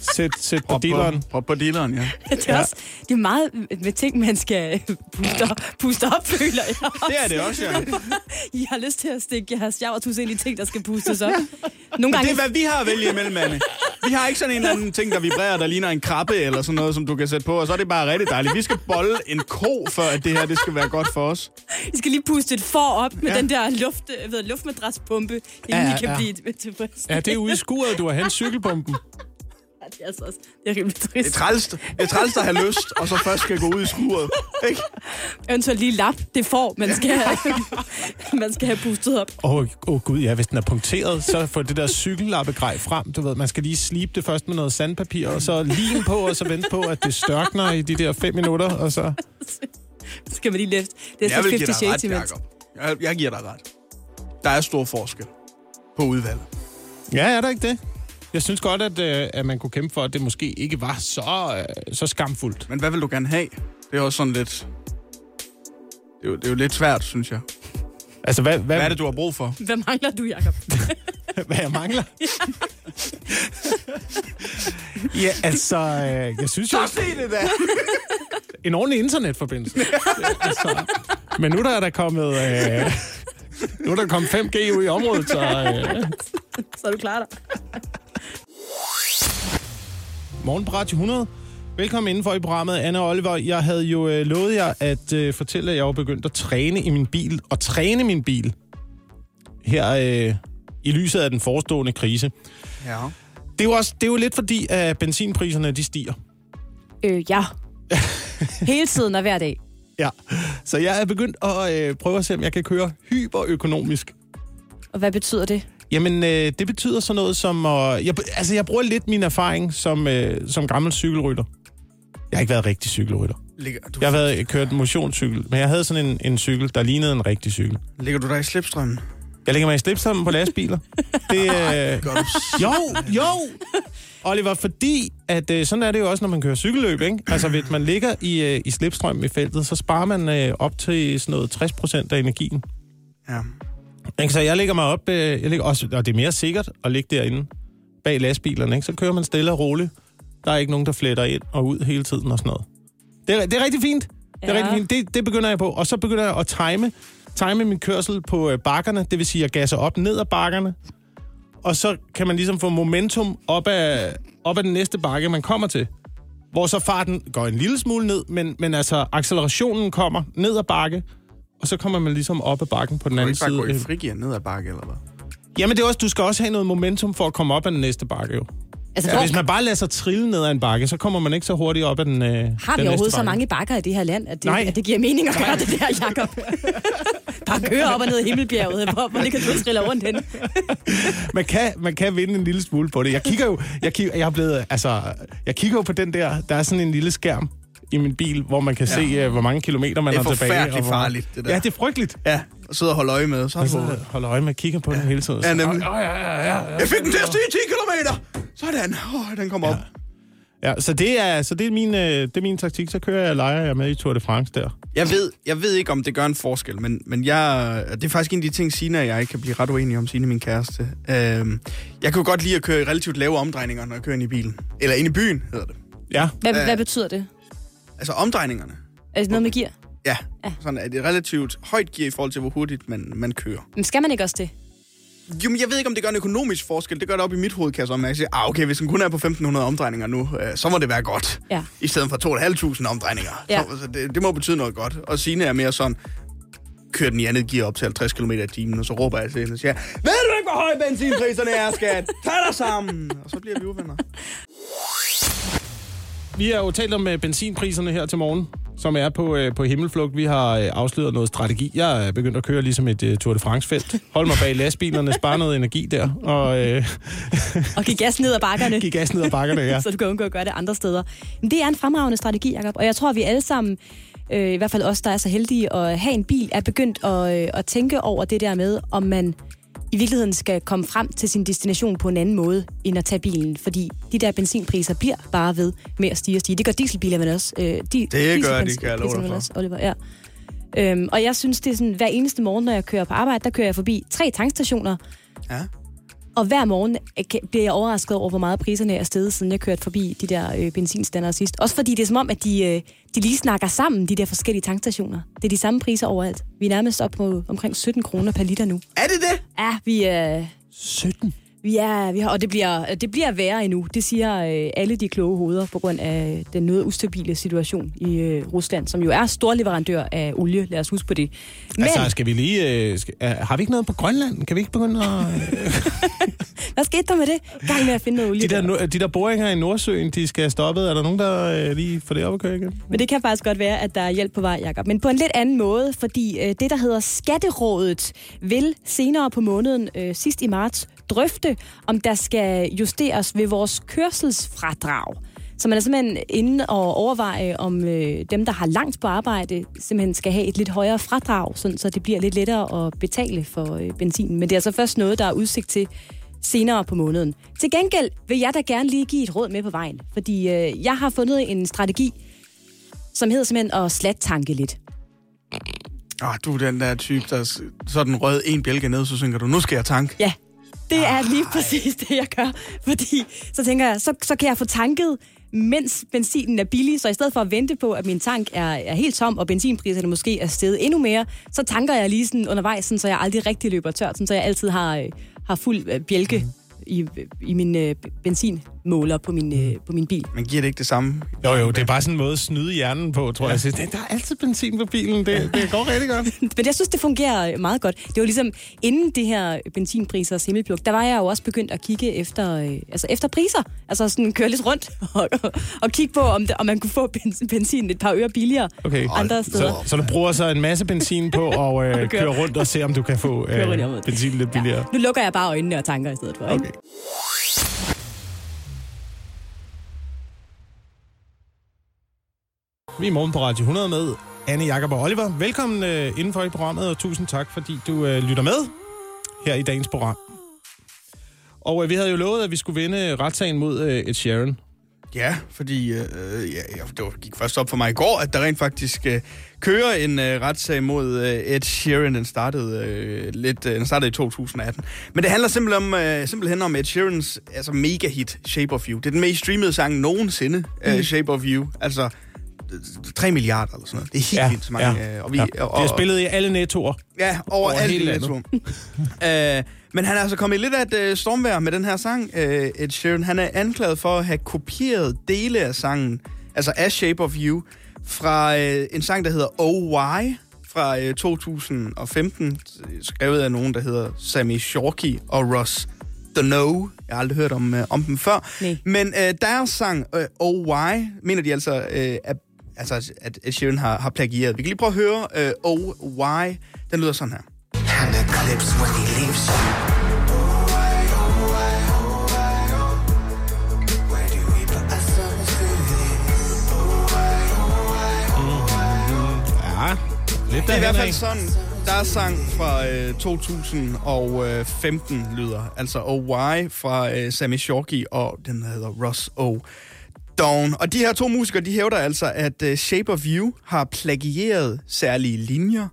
sætte, sætte på på, prop på dealeren, ja. Det er, også, det er meget med ting, man skal puste op, puste op føler jeg. Det er det også, ja. I har lyst til at stikke jeres javertus ind i ting, der skal pustes op. Nogle Det gange... er, hvad vi har at vælge imellem, Anne. Vi har ikke sådan en eller anden ting, der vibrerer, der ligner en krabbe eller sådan noget, som du kan sætte på, og så er det bare rigtig dejligt. Vi skal bolle en ko, for at det her det skal være godt for os. I skal lige puste et for op med Ja. ja. den der luft, jeg ved, luftmadraspumpe, inden Ja, ja, ja, I kan ja. blive tilfreds. Ja, det er ude i skuret, du har hentet cykelbomben. Det er altså også det er rimelig Det er trist. træls, det er træls at have lyst, og så først skal gå ud i skuret. Ikke? Eventuelt lige lap, det får, man skal have, man skal have pustet op. Åh, oh, oh, gud, ja, hvis den er punkteret, så får det der cykellappegrej frem. Du ved, man skal lige slibe det først med noget sandpapir, og så lim på, og så vente på, at det størkner i de der fem minutter, og så... Så skal man lige løfte. Det er så Jeg vil give 50 dig ret, shades imens. Jeg, jeg giver dig ret. Der er stor forskel på udvalget. Ja, er der ikke det? Jeg synes godt, at, øh, at man kunne kæmpe for, at det måske ikke var så, øh, så skamfuldt. Men hvad vil du gerne have? Det er også sådan lidt... Det er jo, det er jo lidt svært, synes jeg. Altså, hvad, hvad, Hvad er det, du har brug for? Hvad mangler du, Jacob? hvad jeg mangler? Ja, altså, øh, jeg synes jo... Så sig det da! En ordentlig internetforbindelse. altså, men nu der er der kommet... Øh, nu er der kommet 5G ud i området, så... Øh, Så er du klar dig. Morgen på Radio 100. Velkommen indenfor i programmet, Anna og Oliver. Jeg havde jo øh, lovet jer at øh, fortælle, at jeg var begyndt at træne i min bil. Og træne min bil. Her øh, i lyset af den forestående krise. Ja. Det er jo, også, det er jo lidt fordi, at benzinpriserne de stiger. Øh, ja. Hele tiden og hver dag. Ja, så jeg er begyndt at øh, prøve at se, om jeg kan køre hyperøkonomisk. Og hvad betyder det? Jamen, øh, det betyder sådan noget som... at jeg, altså, jeg bruger lidt min erfaring som, øh, som gammel cykelrytter. Jeg har ikke været rigtig cykelrytter. Ligger du, Jeg har været, kørt motionscykel, men jeg havde sådan en, en cykel, der lignede en rigtig cykel. ligger du der i slipstrømmen? Jeg lægger mig i slipstrømmen på lastbiler. Det, øh, jo, jo! Oliver, fordi at øh, sådan er det jo også, når man kører cykelløb, ikke? Altså, hvis man ligger i, øh, i slipstrømmen i feltet, så sparer man øh, op til sådan noget 60 procent af energien. Ja. Ikke? Så jeg lægger mig op, øh, jeg ligger også, og det er mere sikkert at ligge derinde bag lastbilerne, ikke? Så kører man stille og roligt. Der er ikke nogen, der fletter ind og ud hele tiden og sådan noget. Det er, det er rigtig fint. Det er Ja. rigtig fint. Det, det begynder jeg på. Og så begynder jeg at time, time min kørsel på øh, bakkerne. Det vil sige, at jeg gasser op ned ad bakkerne. Og så kan man ligesom få momentum op ad, op ad den næste bakke, man kommer til. Hvor så farten går en lille smule ned, men, men altså accelerationen kommer ned ad bakke, og så kommer man ligesom op ad bakken på den Du anden ikke bare side. gå i frigear ned ad bakke, eller hvad? Jamen det er også, du skal også have noget momentum for at komme op ad den næste bakke jo. Altså, Ja, hvis man bare lader sig trille ned ad en bakke, så kommer man ikke så hurtigt op ad den, øh, har den vi næste overhovedet så bakke. mange bakker i det her land, at det, Nej. at det giver mening at gøre det der, Jacob? Bare køre op og ned i himmelbjerget, hvor, hvor det kan du trille rundt hen. Man kan, man kan vinde en lille smule på det. Jeg kigger jo, jeg, kigger, jeg, er blevet, altså, jeg kigger jo på den der, der er sådan en lille skærm i min bil, hvor man kan ja. se, uh, hvor mange kilometer man Det er har tilbage. forfærdeligt og hvor- farligt, det der. Ja, det er frygteligt. Ja, og sidde og holde øje med. Så har du... sidder og holder øje med at kigge på den hele tiden. Ja, nemlig. Åh, ja, ja, ja, ja. Jeg fik den til at stige 10 km! Sådan. Åh, den kom op. Ja, så det er, så det er, min, øh, det er min taktik. Så kører jeg og leger jeg med i Tour de France der. Jeg ved, jeg ved ikke, om det gør en forskel, men, men jeg, det er faktisk en af de ting, Sina og jeg kan blive ret uenige om, Sina min kæreste. Øhm, jeg kan godt lide at køre i relativt lave omdrejninger, når jeg kører ind i bilen. Eller ind i byen, hedder det. Ja, Hvad, Øh. hvad betyder det? Altså omdrejningerne. Er det noget med gear? Ja, Ja. sådan er det relativt højt gear i forhold til, hvor hurtigt man, man kører. Men skal man ikke også det? Jo, men jeg ved ikke, om det gør en økonomisk forskel. Det gør det op i mit hoved, kan jeg så mærke. Siger, ah, okay, hvis den kun er på 1.500 omdrejninger nu, øh, så må det være godt. Ja. I stedet for 2.500 omdrejninger. Ja. Så, så det, det, må betyde noget godt. Og Signe er mere sådan, kører den i andet gear op til 50 km i timen, og så råber jeg til hende og siger, ved du ikke, hvor høje benzinpriserne er, skat? Tag dig sammen! Og så bliver vi uvenner. Vi har jo talt om øh, benzinpriserne her til morgen, som er på, øh, på himmelflugt. Vi har øh, afsløret noget strategi. Jeg er begyndt at køre ligesom et øh, Tour de France-felt. Hold mig bag lastbilerne, spare noget energi der, og øh, Og give gas ned ad bakkerne. give gas ned ad bakkerne. Ja. så du kan undgå at gøre det andre steder. Men det er en fremragende strategi, Jacob. Og jeg tror, at vi alle sammen, øh, i hvert fald os, der er så heldige at have en bil, er begyndt at, øh, at tænke over det der med, om man i virkeligheden skal komme frem til sin destination på en anden måde, end at tage bilen. Fordi de der benzinpriser bliver bare ved med at stige og stige. Det gør dieselbiler vel også. Øh, de, Det gør de, kan jeg love dig for. Oliver, ja. Øhm, og jeg synes, det er sådan, hver eneste morgen, når jeg kører på arbejde, der kører jeg forbi tre tankstationer, Ja. Og hver morgen øh, bliver jeg overrasket over, hvor meget priserne er steget, siden jeg kørte forbi de der øh, benzinstandere sidst. Også fordi det er som om, at de, øh, de lige snakker sammen, de der forskellige tankstationer. Det er de samme priser overalt. Vi er nærmest op på omkring 17 kroner per liter nu. Er det det? Ja, vi er... 17. Er, vi har, og det bliver, det bliver værre endnu. Det siger øh, alle de kloge hoveder på grund af den noget ustabile situation i øh, Rusland, som jo er storleverandør af olie. Lad os huske på det. Men Altså, skal vi lige... Øh, skal, uh, har vi ikke noget på Grønland? Kan vi ikke begynde at... Øh, hvad skete der med det? Gang med at finde noget olie. de, der, der. de der boringer i Nordsøen, de skal have stoppet. Er der nogen, der øh, lige får det op at køre igen? Men det kan faktisk godt være, at der er hjælp på vej, Jacob. Men på en lidt anden måde, fordi øh, det, der hedder Skatterådet, vil senere på måneden, øh, sidst i marts, drøfte, om der skal justeres ved vores kørselsfradrag. Så man er simpelthen inde og overveje, om øh, dem, der har langt på arbejde, simpelthen skal have et lidt højere fradrag, sådan, så det bliver lidt lettere at betale for øh, benzinen. Men det er altså først noget, der er udsigt til senere på måneden. Til gengæld vil jeg da gerne lige give et råd med på vejen, fordi øh, jeg har fundet en strategi, som hedder simpelthen at slat-tanke lidt. Ah, du er den der type, der s- så er den rød en bjælke ned, så synker du, nu skal jeg tanke. Ja, Det er lige præcis det, jeg gør. Fordi så tænker jeg, så, så kan jeg få tanket, mens benzinen er billig. Så i stedet for at vente på, at min tank er, er helt tom, og benzinpriserne måske er steget endnu mere, så tanker jeg lige sådan undervejs, sådan, så jeg aldrig rigtig løber tørt, sådan, så jeg altid har, øh, har fuld øh, bjælke i, i min øh, benzinmåler på min, øh, på min bil. Men giver det ikke det samme? Jo, jo, det er bare sådan en måde at snyde hjernen på, tror jeg. Så, der er altid benzin på bilen, det, det går rigtig godt. Men jeg synes, det fungerer meget godt. Det var ligesom, inden det her benzinpriser og himmelpluk, der var jeg jo også begyndt at kigge efter, øh, altså efter priser. Altså sådan køre lidt rundt og, og, og kigge på, om, det, om man kunne få benzin, benzin et par øre billigere Okay. andre steder. Så, så du bruger så en masse benzin på og øh, kører- rundt og ser, om du kan få øh, benzin lidt billigere. Nu lukker jeg bare øjnene og tanker i stedet for. Ikke? Vi er i morgen på Radio 100 med Anne, Jakob og Oliver. Velkommen øh, indenfor i programmet, og tusind tak, fordi du øh, lytter med her i dagens program. Og øh, vi havde jo lovet, at vi skulle vinde øh, retssagen mod øh, Ed Sheeran. Ja, fordi øh, øh ja, det gik først op for mig i går, at der rent faktisk øh, kører en øh, retssag mod øh, Ed Sheeran. Den startede, øh, lidt, øh, den startede i 2018. Men det handler simpelthen om, øh, simpelthen om Ed Sheerans altså, mega-hit Shape of You. Det er den mest streamede sang nogensinde, mm. øh, Shape of You. Altså 3 milliarder eller sådan noget. Det er helt Ja, vildt så mange. ja, øh, og vi, ja. og, Det er spillet i alle nettoer. Ja, over, Over hele landet. uh, men han er altså kommet i lidt af et uh, stormvær med den her sang, uh, Ed Sheeran. Han er anklaget for at have kopieret dele af sangen, altså A Shape of You, fra uh, en sang, der hedder Oh Why, fra uh, 2015, skrevet af nogen, der hedder Sammy Shorky og Ross The No. Jeg har aldrig hørt om, uh, om dem før. Nej. Men uh, deres sang, uh, Oh Why, mener de altså, uh, er, altså at Ed Sheeran har, har plagieret. Vi kan lige prøve at høre uh, Oh Why. Den lyder sådan her. And the clips when he leaves you. Lidt Det er i hvert fald sådan, deres sang fra øh, 2015 lyder. Altså Oh Why fra øh, Sammy Shorky og den hedder Ross O. Dawn. Og de her to musikere, de hævder altså, at uh, Shape of You har plagieret særlige linjer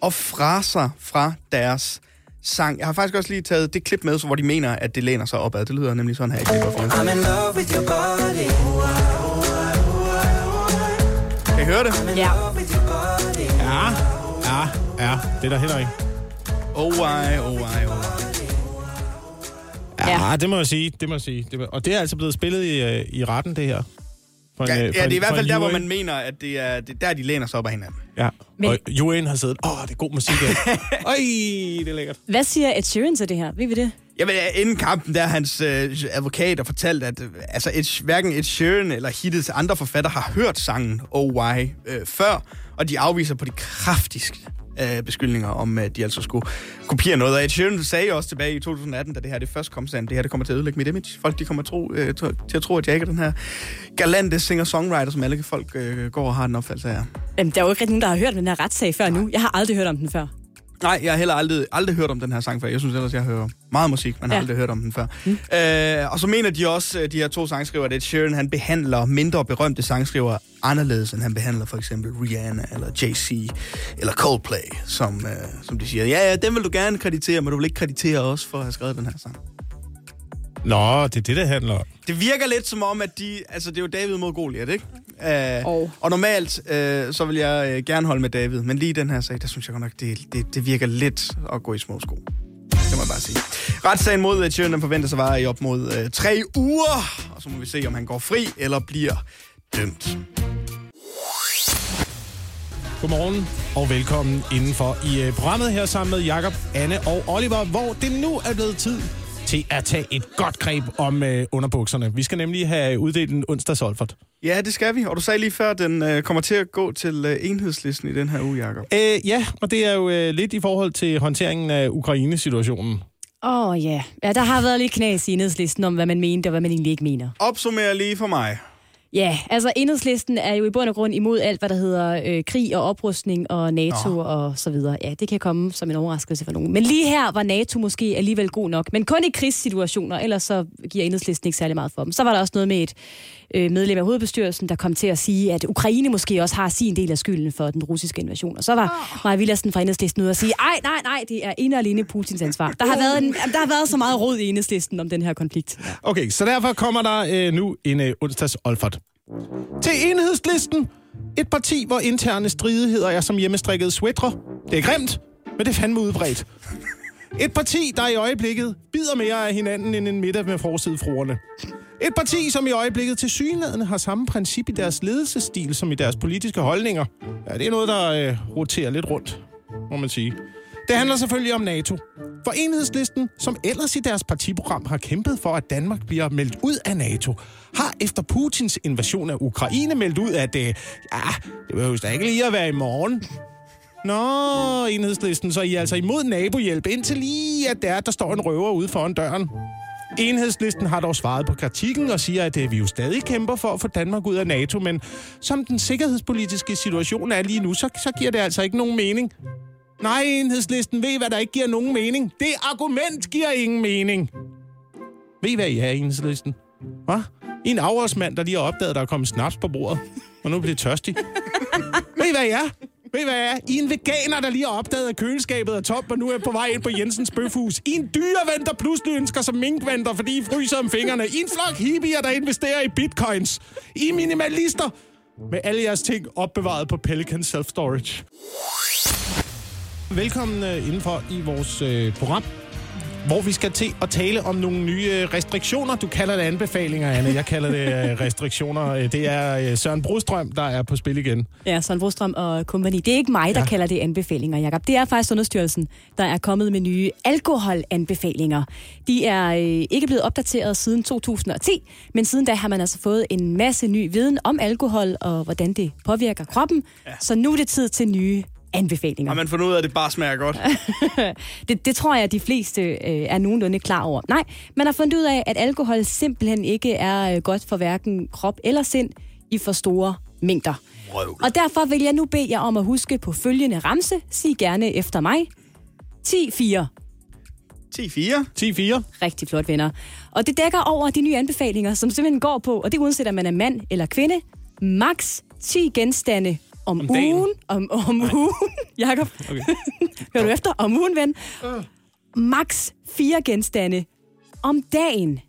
og fraser fra deres sang. Jeg har faktisk også lige taget det klip med, så hvor de mener, at det læner sig opad. Det lyder nemlig sådan her i You. I'm in love with your body. Kan I høre det? Ja. Ja, ja, ja. Det er der heller ikke. Oh why, oh why, oh why. Ja, det må jeg sige. Det må jeg sige. Det må... Og det er altså blevet spillet i, øh, i retten, det her. For Ja, øh, ja, for det er i hvert fald en der, hvor man mener, at det er, det er der, de læner sig op af hinanden. Ja, Men- og juryen har siddet, åh, det er god musik. Ja. Øj, det er lækkert. Hvad siger Ed Sheeran til det her? Ved vi det? Jamen, inden kampen, der hans øh, advokat og fortalt, at øh, altså Ed, hverken Ed Sheeran eller hittets andre forfatter har hørt sangen Oh Why øh, før, og de afviser på de kraftigste øh, beskyldninger om, at de altså skulle kopiere noget. Og Ed Sheeran sagde også tilbage i 2018, da det her det først kom, sagde, han, det her det kommer til at ødelægge mit image. Folk de kommer tro, øh, tro- til at tro, at jeg ikke er den her galante singer-songwriter, som alle folk øh, går og har den opfattelse af. Jamen, der er jo ikke rigtig nogen, der har hørt om den her retssag før nu. Jeg har aldrig hørt om den før. Nej, jeg har heller aldrig, aldrig hørt om den her sang før. Jeg synes ellers, jeg hører meget musik, men har Ja. aldrig hørt om den før. Mm. Øh, og så mener de også, øh, de her to sangskriver, at Sheeran han behandler mindre berømte sangskriver anderledes, end han behandler for eksempel Rihanna, eller Jay-Z, eller Coldplay, som, øh, som de siger. Ja, ja, den vil du gerne kreditere, men du vil ikke kreditere os for at have skrevet den her sang. Nå, det er det, det handler om. Det virker lidt som om, at de... Altså, det er jo David mod Goliath, ikke? Øh, Og- og normalt, øh, så vil jeg øh, gerne holde med David, men lige den her sag, der synes jeg godt nok, det, det, det virker lidt at gå i små sko. Det må jeg bare sige. Retssagen mod Ed Sheeran, den forventes at vare i op mod øh, tre uger, og så må vi se, om han går fri eller bliver dømt. Godmorgen og velkommen indenfor i øh, programmet her sammen med Jakob, Anne og Oliver, hvor det nu er blevet tid til at tage et godt greb om øh, underbukserne. Vi skal nemlig have uddelt en onsdagsolfert. Ja, det skal vi, og du sagde lige før, at den øh, kommer til at gå til øh, enhedslisten i den her uge, Jacob. Øh, ja, og det er jo øh, lidt i forhold til håndteringen af Ukraine-situationen. Åh oh, ja. ja, der har været lidt knas i enhedslisten om, hvad man mente og hvad man egentlig ikke mener. Opsummer lige for mig. Ja, altså enhedslisten er jo i bund og grund imod alt, hvad der hedder øh, krig og oprustning og NATO Nå. og så videre. Ja, det kan komme som en overraskelse for nogen. Men lige her var NATO måske alligevel god nok. Men kun i krigssituationer, ellers så giver enhedslisten ikke særlig meget for dem. Så var der også noget med et øh, medlem af hovedbestyrelsen, der kom til at sige, at Ukraine måske også har sin del af skylden for den russiske invasion. Og så var Maja Villadsen fra enhedslisten ude og sige, ej, nej, nej, det er ene og alene Putins ansvar. Der har været, en, der har været så meget råd i enhedslisten om den her konflikt. Okay, så derfor kommer der øh, nu en øh, onsdags Olfert. Til enhedslisten. Et parti, hvor interne stridigheder er som hjemmestrikkede sweatre. Det er grimt, men det er fandme udbredt. Et parti, der i øjeblikket bider mere af hinanden end en middag med forsidefruerne. Et parti, som i øjeblikket til synligheden har samme princip i deres ledelsesstil som i deres politiske holdninger. Ja, det er noget, der øh, roterer lidt rundt, må man sige. Det handler selvfølgelig om NATO. For enhedslisten, som ellers i deres partiprogram har kæmpet for, at Danmark bliver meldt ud af NATO, har efter Putins invasion af Ukraine meldt ud, at det, ja, det behøver da ikke lige at være i morgen. Nå, enhedslisten, så I er altså imod nabohjælp, indtil lige at der, der står en røver ude foran døren. Enhedslisten har dog svaret på kritikken og siger, at øh, vi jo stadig kæmper for at få Danmark ud af NATO, men som den sikkerhedspolitiske situation er lige nu, så, så giver det altså ikke nogen mening. Nej, enhedslisten ved, hvad der ikke giver nogen mening. Det argument giver ingen mening. Ved I, hvad I er, enhedslisten? Hvad? I en afrådsmand, der lige har opdaget, at der er kommet snaps på bordet, og nu bliver tørstig. ved I, hvad I er? Ved I, hvad I er? I en veganer, der lige har opdaget, at køleskabet er tomt, og nu er på vej ind på Jensens Bøfhus. I en dyrevand, der pludselig ønsker sig minkventer, fordi I fryser om fingrene. I en flok hippier, der investerer i bitcoins. I minimalister med alle jeres ting opbevaret på Pelican Self Storage. Velkommen øh, indenfor i vores øh, program, hvor vi skal til at tale om nogle nye øh, restriktioner. Du kalder det anbefalinger, Anne. Jeg kalder det øh, restriktioner. Øh, Det er Søren Brostrøm, der er på spil igen. Ja, Søren Brostrøm og kompagni. Det er ikke mig, der Ja. kalder det anbefalinger, Jacob. Det er faktisk Sundhedsstyrelsen, der er kommet med nye alkoholanbefalinger. De er ikke blevet opdateret siden 2010, men siden da har man altså fået en masse ny viden om alkohol og hvordan det påvirker kroppen. Ja. Så nu er det tid til nye anbefalinger. Har man fundet ud af, at det bare smager godt? Det, det tror jeg, at de fleste øh, er nogenlunde klar over. Nej, man har fundet ud af, at alkohol simpelthen ikke er øh, godt for hverken krop eller sind i for store mængder. Og derfor vil jeg nu bede jer om at huske på følgende ramse. Sig gerne efter mig. 10-4. 10-4. 10-4. Rigtig flot, venner. Og det dækker over de nye anbefalinger, som simpelthen går på, og det uanset om man er mand eller kvinde, max 10 genstande om, Om om dagen? ugen. Om, om ugen. Jakob, Okay. hører du efter? Om ugen, ven. Max 4 genstande om dagen.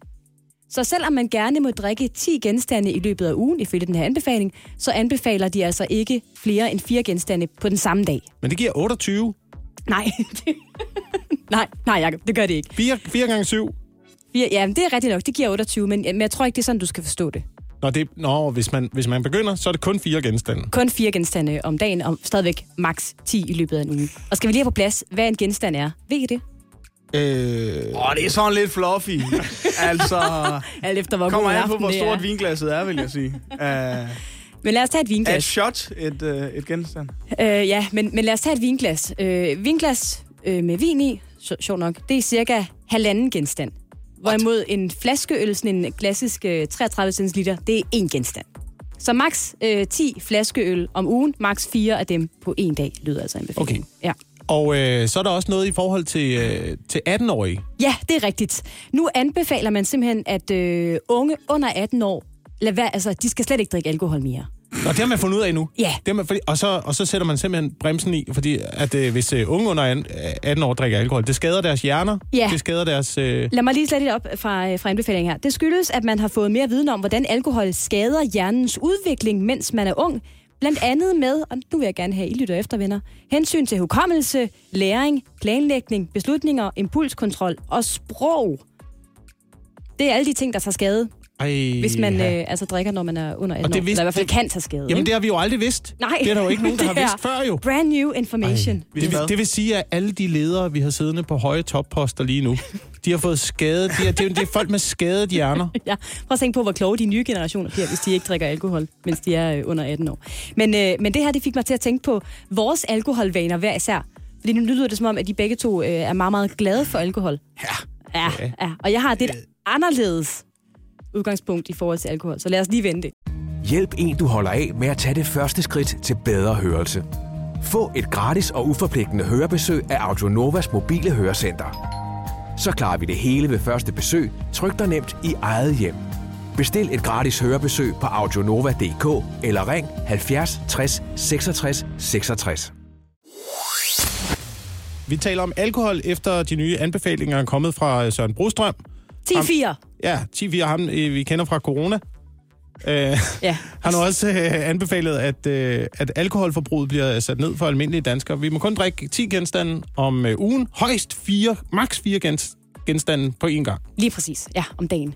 Så selvom man gerne må drikke 10 genstande i løbet af ugen, ifølge den her anbefaling, så anbefaler de altså ikke flere end 4 genstande på den samme dag. Men det giver 28. Nej, nej, nej, Jacob, det gør det ikke. 4, 4 gange 7. Ja, ja, men det er rigtigt nok. Det giver 28, men, men jeg tror ikke, det er sådan, du skal forstå det. Nå, det, nå hvis, man, hvis man begynder, så er det kun fire genstande. Kun fire genstande om dagen, og stadigvæk max 10 i løbet af en uge. Og skal vi lige have på plads, hvad en genstand er? Ved I det? Øh, Åh, det er sådan lidt fluffy. altså, Alt efter, hvor kommer an på, hvor det stort er. vinglasset er, vil jeg sige. Uh, Men lad os tage et er et vinglas. shot et, uh, et genstand? Øh, ja, men, men lad os tage et vinglas. Øh, vinglas øh, med vin i, sj- sjovt nok, det er cirka halvanden genstand. Hvorimod en flaskeøl, sådan en klassisk øh, 33 centiliter, det er en genstand. Så max øh, 10 flaskeøl om ugen, max 4 af dem på en dag, lyder altså anbefalingen. Okay. Ja. og øh, så er der også noget i forhold til, øh, til 18-årige. Ja, det er rigtigt. Nu anbefaler man simpelthen, at øh, unge under 18 år, lad være, altså, de skal slet ikke drikke alkohol mere. Nå, det har man fundet ud af nu. Ja. Det man, fordi, og, så, og så sætter man simpelthen bremsen i, fordi at øh, hvis øh, unge under 18 18 år drikker alkohol, det skader deres hjerner, Ja. det skader deres... Øh, Lad mig lige slette lidt op fra, øh, fra anbefalingen her. Det skyldes, at man har fået mere viden om, hvordan alkohol skader hjernens udvikling, mens man er ung. Blandt andet med, og nu vil jeg gerne have, I lytter efter, venner, hensyn til hukommelse, læring, planlægning, beslutninger, impulskontrol og sprog. Det er alle de ting, der tager skade, ej, hvis man øh, altså drikker, når man er under 18 Og det år. Eller i hvert fald det- kan tage skade. Jamen, ikke? det har vi jo aldrig vidst. Nej. Det er der jo ikke nogen, der har Det vidst før jo. Brand new information. Det, Vidste vil, hvad? det vil sige, at alle de ledere, vi har siddende på høje topposter lige nu, de har fået skade. De er, det, er, det er folk med skadede hjerner. Ja, prøv at tænke på, hvor kloge de nye generationer bliver, hvis de ikke drikker alkohol, mens de er øh, under 18 år. Men, øh, men det her, det fik mig til at tænke på vores alkoholvaner hver især. Fordi nu lyder det som om, at de begge to øh, er meget, meget glade for alkohol. Ja. Ja, ja. Og jeg har det et anderledes udgangspunkt i forhold til alkohol. Så lad os lige vente. Hjælp en, du holder af med at tage det første skridt til bedre hørelse. Få et gratis og uforpligtende hørebesøg af Audionovas mobile hørecenter. Så klarer vi det hele ved første besøg, tryk dig nemt i eget hjem. Bestil et gratis hørebesøg på audionova.dk eller ring 70 60 66 66. Vi taler om alkohol efter de nye anbefalinger er kommet fra Søren Brostrøm. 10-4. Ja, 10 ham øh, vi kender fra corona. Øh, Ja. han har også øh, anbefalet, at, øh, at alkoholforbruget bliver sat ned for almindelige danskere. Vi må kun drikke 10 genstande om øh, ugen. Højst 4, maks 4 gens, genstande på én gang. Lige præcis, ja, om dagen.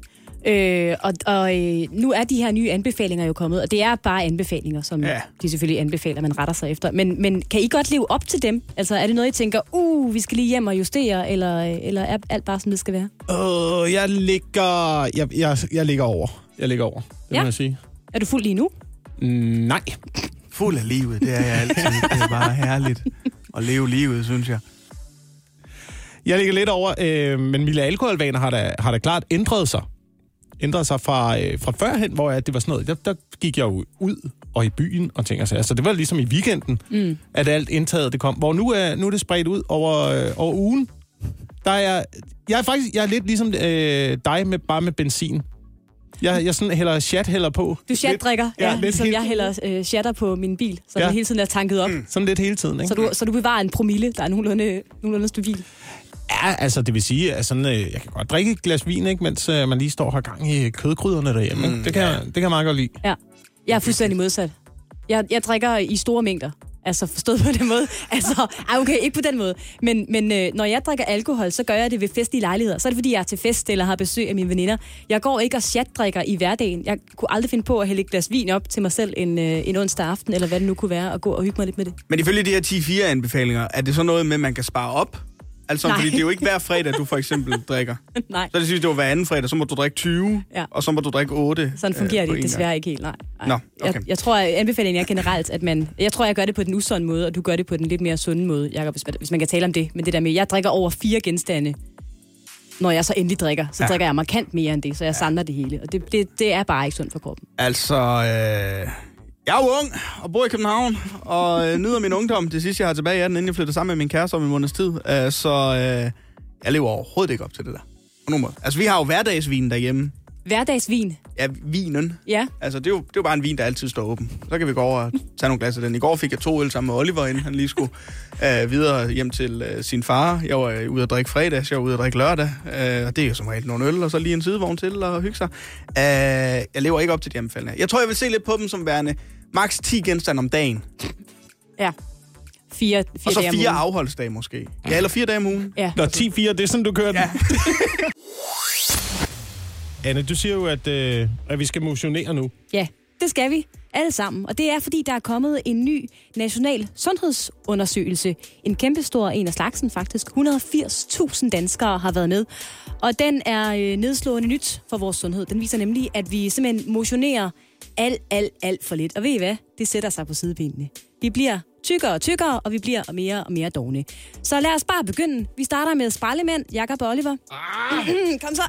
Øh, og og øh, nu er de her nye anbefalinger jo kommet, og det er bare anbefalinger, som Ja. de selvfølgelig anbefaler, man retter sig efter. Men, men kan I godt leve op til dem? Altså er det noget, I tænker, uh, vi skal lige hjem og justere, eller, eller er alt bare, som det skal være? Øh, jeg ligger... Jeg, jeg, jeg ligger over. Jeg ligger over, det Ja. må jeg sige. Er du fuld lige nu? Mm, nej. Fuld af livet, det er jeg altid. Det er bare herligt at leve livet, synes jeg. Jeg ligger lidt over, øh, men mine alkoholvaner har da, har da klart ændret sig. Ændret sig fra, øh, fra førhen, hvor jeg, det var sådan noget, der, der gik jeg jo ud og i byen og ting og sager. Så det var ligesom i weekenden, mm. at alt indtaget det kom. Hvor nu er, nu er det spredt ud over, øh, over ugen. Der er jeg, er faktisk jeg er lidt ligesom øh, dig, med, bare med benzin. Jeg, jeg sådan hælder chat hælder på. Du chatdrikker, ja, ja, lidt hele jeg hælder øh, chatter på min bil, så Ja. den hele tiden er tanket op. Mm. Sådan lidt hele tiden, ikke? Så, du, så du bevarer en promille, der er nogenlunde, nogenlunde stabil. Ja, altså det vil sige, at sådan, øh, jeg kan godt drikke et glas vin, ikke, mens øh, man lige står og har gang i kødkryderne derhjemme. Mm, det, kan, jeg- det kan jeg meget godt lide. Ja. Jeg er fuldstændig modsat. Jeg, jeg drikker i store mængder. Altså forstået på den måde. Altså, ej, okay, ikke på den måde. Men, men øh, når jeg drikker alkohol, så gør jeg det ved festlige lejligheder. Så er det, fordi jeg er til fest eller har besøg af mine veninder. Jeg går ikke og chatdrikker i hverdagen. Jeg kunne aldrig finde på at hælde et glas vin op til mig selv en, øh, en onsdag aften, eller hvad det nu kunne være, og gå og hygge mig lidt med det. Men ifølge de her 10-4-anbefalinger, er det så noget med, at man kan spare op? Altså, Nej. fordi det er jo ikke hver fredag, du for eksempel drikker. Nej, Så det synes, det var hver anden fredag, så må du drikke 20, Ja. og så må du drikke 8. sådan fungerer øh, det desværre gang. ikke helt. Nej. nej. Nå, okay. jeg, jeg tror, at anbefalingen er generelt, at man... Jeg tror, jeg gør det på den usunde måde, og du gør det på den lidt mere sunde måde, Jacob, hvis, man- hvis man kan tale om det. Men det der med, jeg drikker over fire genstande, når jeg så endelig drikker, så ja. drikker jeg markant mere end det, så jeg ja. samler det hele. Og det, det, det er bare ikke sundt for kroppen. Altså, øh, jeg er jo ung og bor i København, og øh, nyder min ungdom. Det sidste, jeg har tilbage er den, inden jeg flytter sammen med min kæreste om en måneds tid. Øh, så øh, jeg lever overhovedet ikke op til det der. På nogen måde. Altså, vi har jo hverdagsvin derhjemme. Hverdagsvin, Ja, vinen. ja. Altså, det er, jo, det er jo bare en vin, der altid står åben. Så kan vi gå over og tage nogle glas af den. I går fik jeg to øl sammen med Oliver, inden han lige skulle øh, videre hjem til øh, sin far. Jeg var øh, ude at drikke fredag, jeg var ude at drikke lørdag. Øh, og det er jo som regel nogle øl, og så lige en sidevogn til og hygge sig. Øh, jeg lever ikke op til de anbefalinger. Jeg tror, jeg vil se lidt på dem som værende maks 10 genstande om dagen. Ja. Fire, fire Og så dage om fire afholdsdage måske. Ja, eller fire dage om ugen. Ja. Nå, 10-4, det er sådan, du kører den. Ja. Anne, du siger jo, at, øh, at vi skal motionere nu. ja, det skal vi. Alle sammen. Og det er, fordi der er kommet en ny national sundhedsundersøgelse. En kæmpestor en af slagsen faktisk. 180.000 danskere har været med. Og den er øh, nedslående nyt for vores sundhed. Den viser nemlig, at vi simpelthen motionerer alt, alt, alt for lidt. Og ved I hvad? Det sætter sig på sidebenene. Vi bliver tykkere og tykkere, og vi bliver mere og mere dogne. Så lad os bare begynde. Vi starter med sprællemænd, Jakob og Oliver. Ah. Kom så.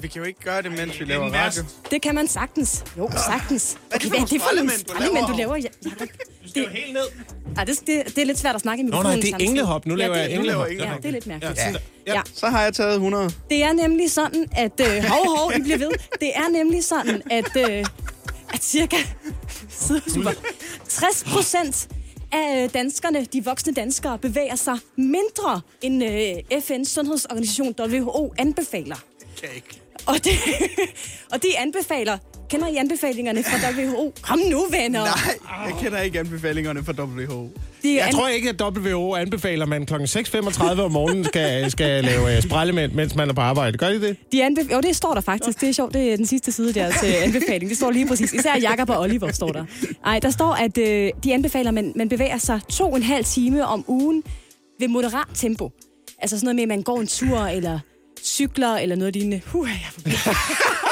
Vi kan jo ikke gøre det, mens vi laver radio. Det kan man sagtens. Jo, sagtens. Hvad er det for Okay, nogle det er sprællemænd, du du laver? Ja, Jacob. Det er helt ned. Ej, det, det, det er lidt svært at snakke i Nå mikrofonen nej, det er englehop. Nu laver ja, jeg det, englehop. Ja, det er lidt mærkeligt. Ja. Ja. Ja. Så har jeg taget 100. Det er nemlig sådan, at... Øh, hov, hov, I bliver ved. Det er nemlig sådan, at, øh, at cirka... Super. 60 procent af øh, danskerne, de voksne danskere, bevæger sig mindre, end øh, FN's sundhedsorganisation WHO anbefaler. Kan ikke. Og, det, og de anbefaler... Kender I anbefalingerne fra WHO? Kom nu, venner! Nej, jeg kender ikke anbefalingerne fra WHO. De Jeg an- tror ikke, at WHO anbefaler, at man kl. 6.35 om morgenen skal, skal lave øh, sprællemænd, mens man er på arbejde. Gør de det? De anbef- jo, det står der faktisk. Det er sjovt. Det er den sidste side der til anbefaling. Det står lige præcis. Især Jakob og Oliver står der. Nej, der står, at øh, de anbefaler, at man, man bevæger sig to og en halv time om ugen ved moderat tempo. Altså sådan noget med, at man går en tur, eller cykler, eller noget lignende. Uh, jeg er.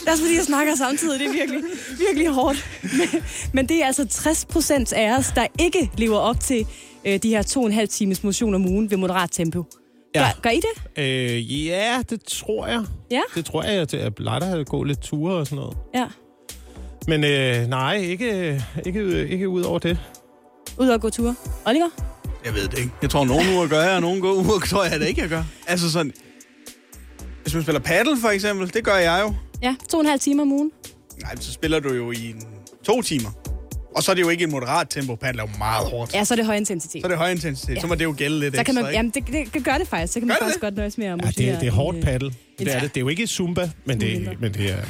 Det er også fordi, jeg snakker samtidig. Det er virkelig, virkelig hårdt. Men, men det er altså 60 procent af os, der ikke lever op til øh, de her to og en halv times motion om ugen ved moderat tempo. Ja. Gør, gør I det? Øh, ja, det tror jeg. Ja. Det tror jeg, at jeg plejer at gå lidt ture og sådan noget. Ja. Men øh, nej, ikke, ikke, ikke ud over det. Ud og gå ture. Oliver? Jeg ved det ikke. Jeg tror, nogle uger gør jeg, og nogle uger tror jeg det ikke, jeg gør. Altså sådan... Hvis man spiller paddle, for eksempel, det gør jeg jo. Ja, to og en halv time om ugen. Nej, så spiller du jo i en, to timer. Og så er det jo ikke et moderat tempo. Paddle er jo meget hårdt. Ja, så er det høj intensitet. Så er det høj intensitet. Ja. Så må det jo gælde lidt Så kan man, ekstra, ikke? jamen, det, det, det gør det faktisk. Så kan man Gør det faktisk godt nøjes med at Ja, det, det er hårdt paddle. Det er det. Det er jo ikke Zumba, men det, men det er...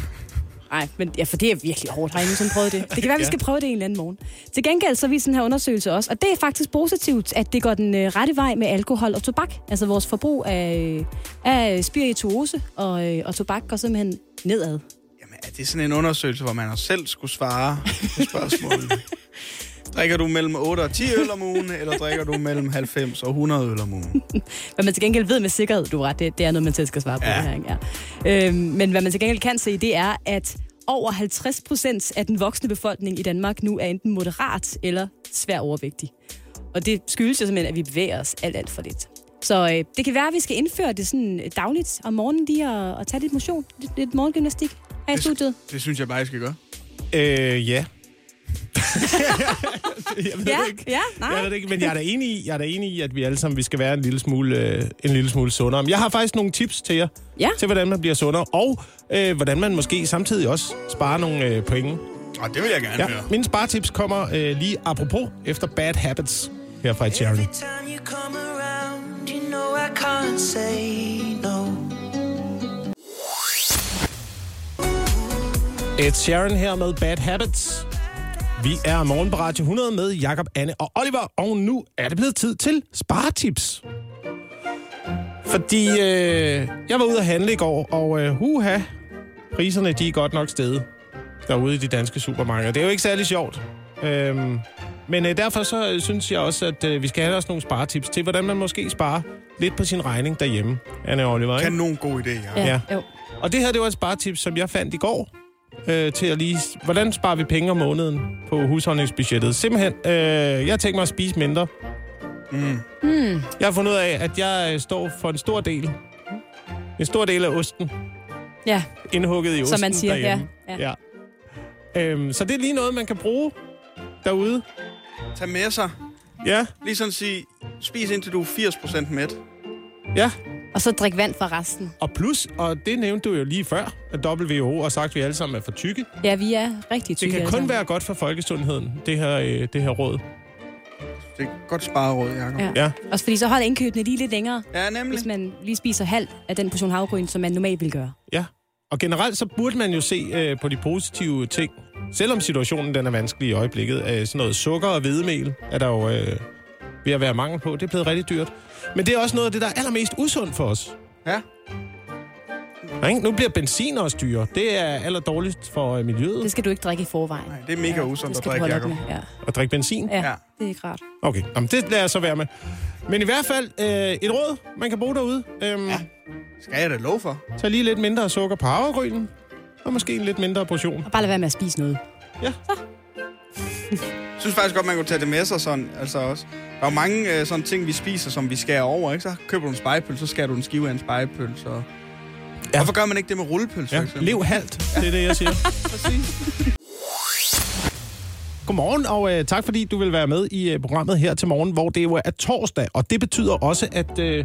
Nej, men ja, for det er virkelig hårdt. Har I nogensinde prøvet det? Det kan være, vi Ja. skal prøve det en eller anden morgen. Til gengæld så viser den her undersøgelse også, og det er faktisk positivt, at det går den øh, rette vej med alkohol og tobak. Altså vores forbrug af, af spirituose og, øh, og tobak går simpelthen nedad. Jamen, er det sådan en undersøgelse, hvor man selv skulle svare på spørgsmålet? drikker du mellem 8 og 10 øl om ugen, eller drikker du mellem 90 og 100 øl om ugen? Hvad man til gengæld ved med sikkerhed, du ret, det, det er noget, man selv skal svare på. Ja. Det her? Ja. Øhm, men hvad man til gengæld kan se, det er, at over 50 procent af den voksne befolkning i Danmark nu er enten moderat eller svær overvægtig. Og det skyldes jo simpelthen, at vi bevæger os alt, alt for lidt. Så øh, det kan være, at vi skal indføre det sådan øh, dagligt om morgenen lige at, at tage lidt motion, lidt, lidt morgengymnastik her i studiet. Det synes jeg bare, jeg skal gøre. Øh, ja. jeg ved Ja, det ikke. ja, nej. Jeg ved det ikke, men jeg er da enig i, jeg er da enig i at vi alle sammen vi skal være en lille smule, øh, en lille smule sundere. Men jeg har faktisk nogle tips til jer, Ja. til hvordan man bliver sundere, og øh, hvordan man måske samtidig også sparer nogle øh, point. Og det vil jeg gerne Ja, høre. mine sparetips kommer øh, lige apropos efter Bad Habits her fra time you know I can't say no. Ed Sheeran her med Bad Habits. Vi er morgen på Radio 100 med Jakob, Anne og Oliver, og nu er det blevet tid til sparetips. Fordi øh, jeg var ude at handle i går, og øh, huha, priserne de er godt nok steget derude i de danske supermarkeder. Det er jo ikke særlig sjovt. Øhm, men øh, derfor så øh, synes jeg også, at øh, vi skal have os nogle sparetips til, hvordan man måske sparer lidt på sin regning derhjemme, Anne og Oliver. Ikke? Kan nogen god idé, ja. Ja, Ja. Jo. Og det her, det var et sparetips, som jeg fandt i går. Øh, til at lige... Hvordan sparer vi penge om måneden på husholdningsbudgettet? Simpelthen, øh, jeg tænkt mig at spise mindre. Mm. Jeg har fundet ud af, at jeg øh, står for en stor del. En stor del af osten. Ja, Indhugget i osten som man siger. Ja, derhjemme. ja. ja. Øhm, så det er lige noget, man kan bruge derude. Tag med sig. Ja, Lige sådan sige, spis indtil du er 80% mæt. ja. Og så drik vand fra resten. Og plus, og det nævnte du jo lige før, at WHO har sagt, at vi alle sammen er for tykke. Ja, vi er rigtig Det tykke. kan alle kun sammen. være godt for folkesundheden, det her, øh, det her råd. Det er godt spareråd, Jacob. Ja. Ja. Også fordi så holder indkøbene lige lidt længere, Ja, nemlig. hvis man lige spiser halv af den portion havgryn, som man normalt vil gøre. Ja, og generelt så burde man jo se øh, på de positive ting. Selvom situationen den er vanskelig i øjeblikket. Øh, sådan noget sukker og hvedemel er der jo øh, ved at være mangel på. Det er blevet rigtig dyrt. Men det er også noget af det, der er allermest usundt for os. Ja. Ja, ikke? Nu bliver benzin også dyre. Det er aller dårligst for øh, miljøet Det skal du ikke drikke i forvejen. Nej, det er mega Ja, usundt at drikke, Jacob. med. Ja. at drikke benzin. Ja, Ja. ja, det er ikke rart. Okay, Jamen, det lader jeg så være med. Men i hvert fald øh, et råd, man kan bruge derude. Øhm, ja. Skal jeg da love for? Tag lige lidt mindre sukker på havregrynen. Og måske en lidt mindre portion. Og bare lad være med at spise noget. Jeg synes faktisk godt, man kunne tage det med sig sådan, altså også. Der er jo mange øh, sådan ting, vi spiser, som vi skærer over, ikke? Så køber du en spejepølse, så skærer du en skive af en spejepølse. Og... Ja. Hvorfor gør man ikke det med rullepølse, Ja, for eksempel? lev halvt. Det er det, jeg siger. Godmorgen, og øh, tak fordi du vil være med i øh, programmet her til morgen, hvor det jo er torsdag. Og det betyder også, at, øh,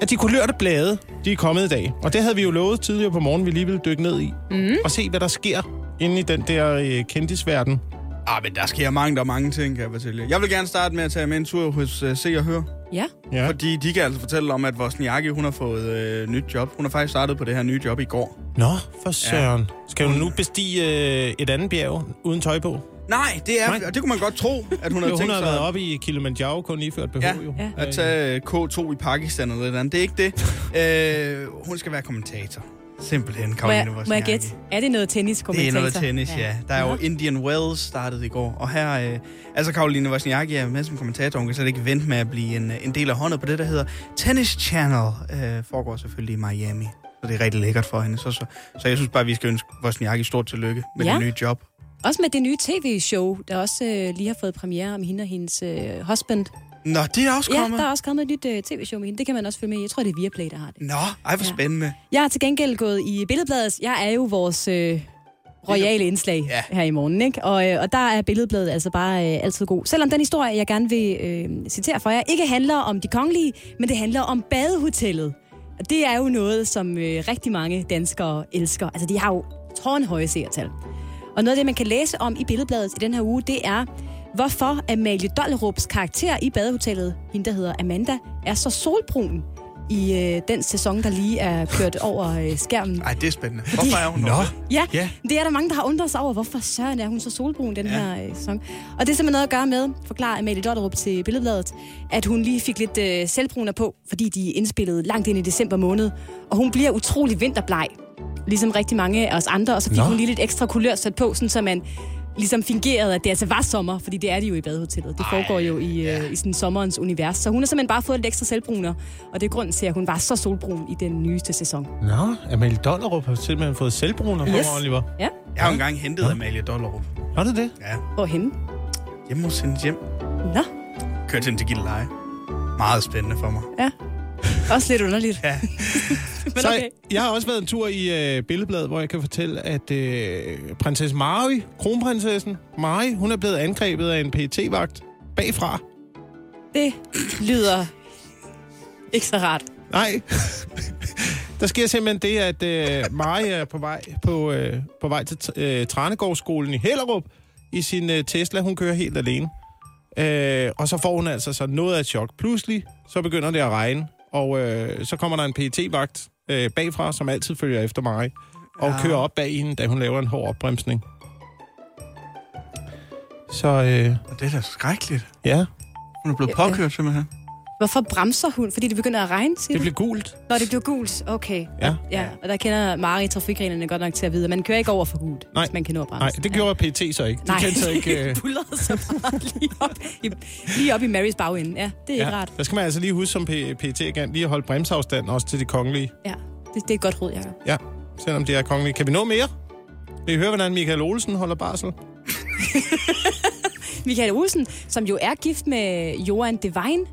at de kulørte blade, de er kommet i dag. Og det havde vi jo lovet tidligere på morgen, vi lige ville dykke ned i. Mm. Og se, hvad der sker inde i den der øh, kendisverden. Ah, men der sker mange, der er mange ting, kan jeg fortælle jer. Jeg vil gerne starte med at tage med en tur hos uh, Se og Hør. Ja. Ja. Fordi de kan altså fortælle om, at vores Niaki, hun har fået øh, nyt job. Hun har faktisk startet på det her nye job i går. Nå, for søren. Skal du nu bestige øh, et andet bjerg uden tøj på? Nej, det er, Nej. og det kunne man godt tro, at hun Jo, havde hun tænkt har sig været oppe i Kilimanjaro, kun lige ført BH Ja, jo. ja. at tage øh, K2 i Pakistan eller noget andet. Det er ikke det. øh, hun skal være kommentator. Simpelthen, Må Karoline jeg, må jeg Wozniacki. gætte? Er det noget Det tenniskommentator? er noget tennis, ja. ja. Der er jo. Indian Wells startet i går, og her, øh, altså Karoline Wozniacki er med som kommentator, hun kan slet ikke vente med at blive en, en del af håndet på det, der hedder Tennis Channel, øh, foregår selvfølgelig i Miami. Så det er rigtig lækkert for hende. Så, så, så jeg synes bare, vi skal ønske Wozniacki stort tillykke med Ja. det nye job. Også med det nye tv-show, der også øh, lige har fået premiere om hende og hendes øh, husband. Nå, det er også Ja, kommet. der er også kommet et nyt uh, tv-show med hende. Det kan man også følge med. Jeg tror, det er Viaplay, der har det. Nå, ej, hvor Ja. spændende. Jeg har til gengæld gået i Billedbladet. Jeg er jo vores øh, royale indslag Ja. ja. her i morgen, ikke? Og, øh, og der er Billedbladet altså bare øh, altid god. Selvom den historie, jeg gerne vil øh, citere for jer, ikke handler om de kongelige, men det handler om badehotellet. Og det er jo noget, som øh, rigtig mange danskere elsker. Altså, de har jo tårnhøje seertal. Og noget af det, man kan læse om i Billedbladet i den her uge, det er, hvorfor Amalie Dollerups karakter i badehotellet, hende der hedder Amanda, er så solbrun i øh, den sæson, der lige er kørt over øh, skærmen. Ej, det er spændende. Hvorfor er hun Nå. Ja, Ja. det er der mange, der har undret sig over, hvorfor søren er hun så solbrun den Ja. her øh, sæson. Og det er simpelthen noget at gøre med, forklarer Amalie Dotterup til Billedbladet, at hun lige fik lidt øh, selvbruner på, fordi de indspillede langt ind i december måned. Og hun bliver utrolig vinterbleg, ligesom rigtig mange af os andre. Og så fik. Nå. hun lige lidt ekstra kulør sat på, sådan, så man ligesom fingerede, at det altså var sommer, fordi det er det jo i badehotellet. Det foregår jo i, øh, i sådan sommerens univers. Så hun har simpelthen bare fået lidt ekstra selvbruner, og det er grunden til, at hun var så solbrun i den nyeste sæson. Nå, Amalie Dollerup har simpelthen fået selvbruner på, Yes. Oliver. Ja, Jeg har jo engang hentet Amalie Dollerup. Har det det? Ja, hvorhenne? hjemme hos hendes hjem. Nå, Kørte hende til Gilleleje. Meget spændende for mig. ja. Også lidt underligt. Ja. Men Så okay. jeg har også været en tur i øh, Billedbladet, hvor jeg kan fortælle, at øh, prinsesse Mary, kronprinsessen Mary, hun er blevet angrebet af en pt vagt bagfra. Det lyder ikke så rart. Nej. Der sker simpelthen det, at øh, Mari er på vej, på, øh, på vej til øh, Tranegårdsskolen i Hellerup i sin øh, Tesla. Hun kører helt alene. Øh, og så får hun altså så noget af et chok. Pludselig så begynder det at regne, og øh, så kommer der en pt vagt øh, bagfra, som altid følger efter Mari, og Ja. kører op bag hende, da hun laver en hård opbremsning. Så øh, Og det er da skrækkeligt. ja, Hun er blevet påkørt simpelthen. Hvorfor bremser hun? Fordi det begynder at regne, siger det bliver gult. Når det bliver gult, okay. Ja. ja. Og der kender Mari trafikreglerne godt nok til at vide, at man kører ikke over for gult, Nej. hvis man kan nå at bremse. Nej, det gjorde PT så ikke. De Nej, kendte så ikke... Øh, bullerede så bare lige op i, lige op i Marys bagende. Ja, det er ikke rart. Der skal man altså lige huske som PT-agent lige at holde bremseafstand også til de kongelige. Ja, det, det er et godt råd, Jacob. Ja, selvom de er kongelige. Kan vi nå mere? Vil I høre, hvordan Michael Olsen holder barsel? Michael Olsen, som jo er gift med Johan Devine.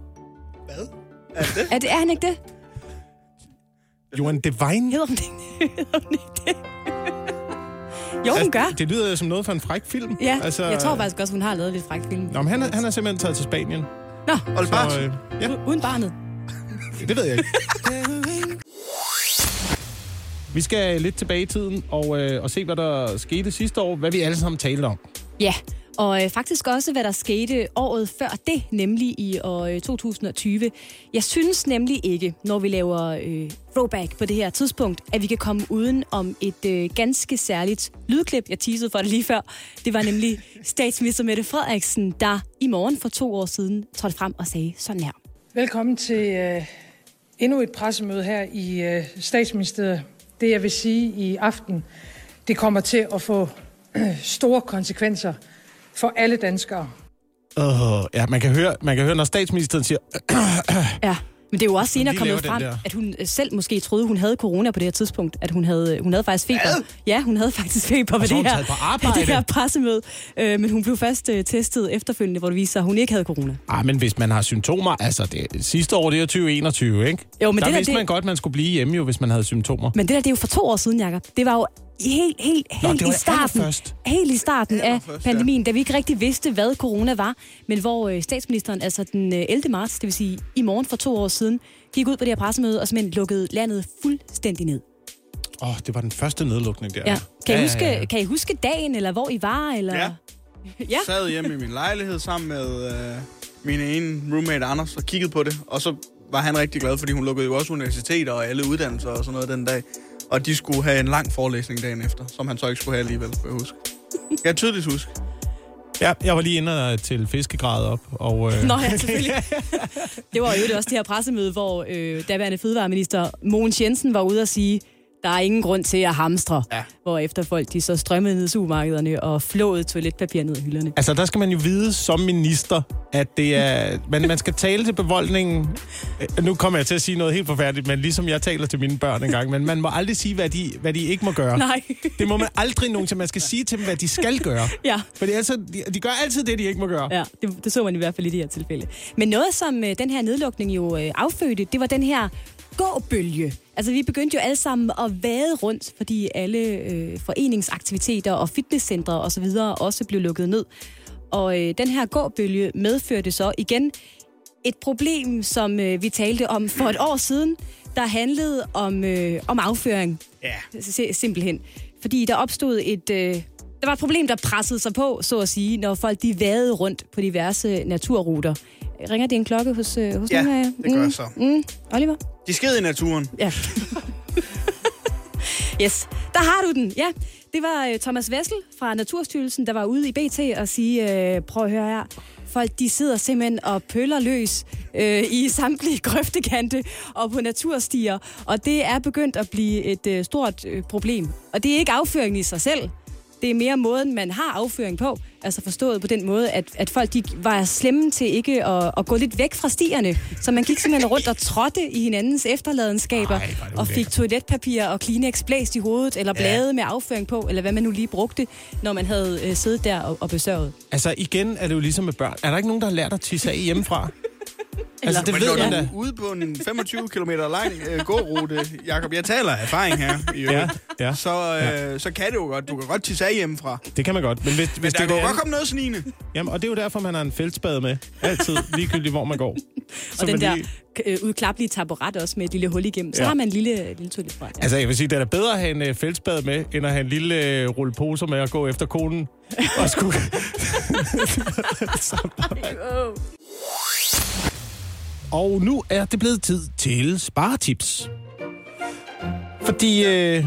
Hvad? Er det? Er, det, er han ikke det? Johan Devine? Hedder hun det? Hedder hun ikke det? jo, hun gør. Altså, Det lyder som noget fra en fræk film. Ja, altså, jeg tror faktisk også, hun har lavet lidt fræk film. Nå, men han, er, han er simpelthen taget til Spanien. Nå, Hold Så, bare. øh, ja, uden barnet. det ved jeg ikke. Vi skal lidt tilbage i tiden og, øh, og se, hvad der skete sidste år. Hvad vi alle sammen talte om. Ja, og øh, faktisk også, hvad der skete året før det, nemlig i år øh, 2020. Jeg synes nemlig ikke, når vi laver øh, throwback på det her tidspunkt, at vi kan komme uden om et øh, ganske særligt lydklip. Jeg teasede for det lige før. Det var nemlig statsminister Mette Frederiksen, der i morgen for to år siden trådte frem og sagde sådan her. Velkommen til øh, endnu et pressemøde her i øh, statsministeriet. Det jeg vil sige i aften, det kommer til at få øh, store konsekvenser for alle danskere. Uh, ja, man kan, høre, man kan høre, når statsministeren siger, Ja, men det er jo også senere kommet frem, at hun øh, selv måske troede, hun havde corona på det her tidspunkt. At hun havde, hun havde faktisk feber. Ja, hun havde faktisk feber på så det her, på arbejde. det her pressemøde. Øh, men hun blev først øh, testet efterfølgende, hvor det viste sig, at hun ikke havde corona. ah, men hvis man har symptomer, altså det, sidste år, det er jo 2021, ikke? Jo, men der det der, vidste det- man godt, at man skulle blive hjemme jo, hvis man havde symptomer. Men det der, det er jo for to år siden, Jacob. Det var jo helt, helt, helt det var i starten, allerførst. helt i starten af Allerførst, ja. pandemien, da vi ikke rigtig vidste, hvad corona var, men hvor øh, statsministeren, altså den øh, 11. marts, det vil sige i morgen for to år siden, gik ud på det her pressemøde og simpelthen lukkede landet fuldstændig ned. Åh, oh, det var den første nedlukning der. Ja. Kan, I Ja, huske, ja, ja. kan I huske dagen, eller hvor I var? Eller? Ja. ja. sad hjemme i min lejlighed sammen med øh, min ene roommate Anders og kiggede på det. Og så var han rigtig glad, fordi hun lukkede jo også universiteter og alle uddannelser og sådan noget den dag. Og de skulle have en lang forelæsning dagen efter, som han så ikke skulle have alligevel, kunne jeg huske. Jeg kan tydeligt huske. Ja, jeg var lige inde til fiskegrad op, og... Øh, Nå ja, selvfølgelig. det var jo det også det her pressemøde, hvor øh, daværende fødevareminister Mogens Jensen var ude og sige, Der er ingen grund til at hamstre, Ja. hvor efter folk de så strømmede ned i supermarkederne og flåede toiletpapir ned i hylderne. Altså, der skal man jo vide som minister, at det er, man, man skal tale til befolkningen. Øh, Nu kommer jeg til at sige noget helt forfærdeligt, men ligesom jeg taler til mine børn en gang, men man må aldrig sige, hvad de, hvad de ikke må gøre. Nej. Det må man aldrig nogensinde. Man skal sige til dem, hvad de skal gøre. Ja. Fordi altså, de, de gør altid det, de ikke må gøre. Ja, det, det så man i hvert fald i det her tilfælde. Men noget, som øh, den her nedlukning jo øh, affødte, det var den her gåbølge. Altså, vi begyndte jo alle sammen at vade rundt, fordi alle øh, foreningsaktiviteter og fitnesscentre osv. også blev lukket ned. Og øh, den her gåbølge medførte så igen et problem, som øh, vi talte om for et år siden, der handlede om, øh, om afføring. Ja. Si- simpelthen. Fordi der opstod et... Øh, der var et problem, der pressede sig på, så at sige, når folk de vadede rundt på diverse naturruter. Ringer en klokke hos, øh, hos Ja, nogen af jer? det gør mm, så. Mm, Oliver? De sked i naturen. Ja. yes, der har du den. Ja, det var øh, Thomas Vessel fra Naturstyrelsen, der var ude i BT og sige, øh, prøv at høre her, folk de sidder simpelthen og pøller løs øh, i samtlige grøftekante og på naturstier, og det er begyndt at blive et øh, stort øh, problem. Og det er ikke afføring i sig selv, det er mere måden, man har afføring på. Altså forstået på den måde, at, at folk de var slemme til ikke at, at gå lidt væk fra stierne. Så man gik simpelthen rundt og trådte i hinandens efterladenskaber Ej, og fik toiletpapir og Kleenex blæst i hovedet, eller blade med afføring på, eller hvad man nu lige brugte, når man havde øh, siddet der og, og besørget. Altså, igen er det jo ligesom med børn. Er der ikke nogen, der har lært at tisse af hjemmefra? altså, det Men ved du da. er ude på en 25 km lang øh, gårute, Jakob, jeg taler af erfaring her, i Ja, ja. så, øh, så kan det jo godt. Du kan godt tisse af hjemmefra. Det kan man godt. Men hvis, Men hvis der det kan er godt komme noget snigende. Jamen, og det er jo derfor, man har en feltspade med. Altid, ligegyldigt hvor man går. Og den der øh, udklappelige taburet også med et lille hul igennem. Så Ja. har man en lille, lille toiletbræt. Ja. Altså, jeg vil sige, det er da bedre at have en uh, feltspade med, end at have en lille uh, rulle poser med at gå efter konen. Og skulle... og nu er det blevet tid til sparetips. Fordi øh,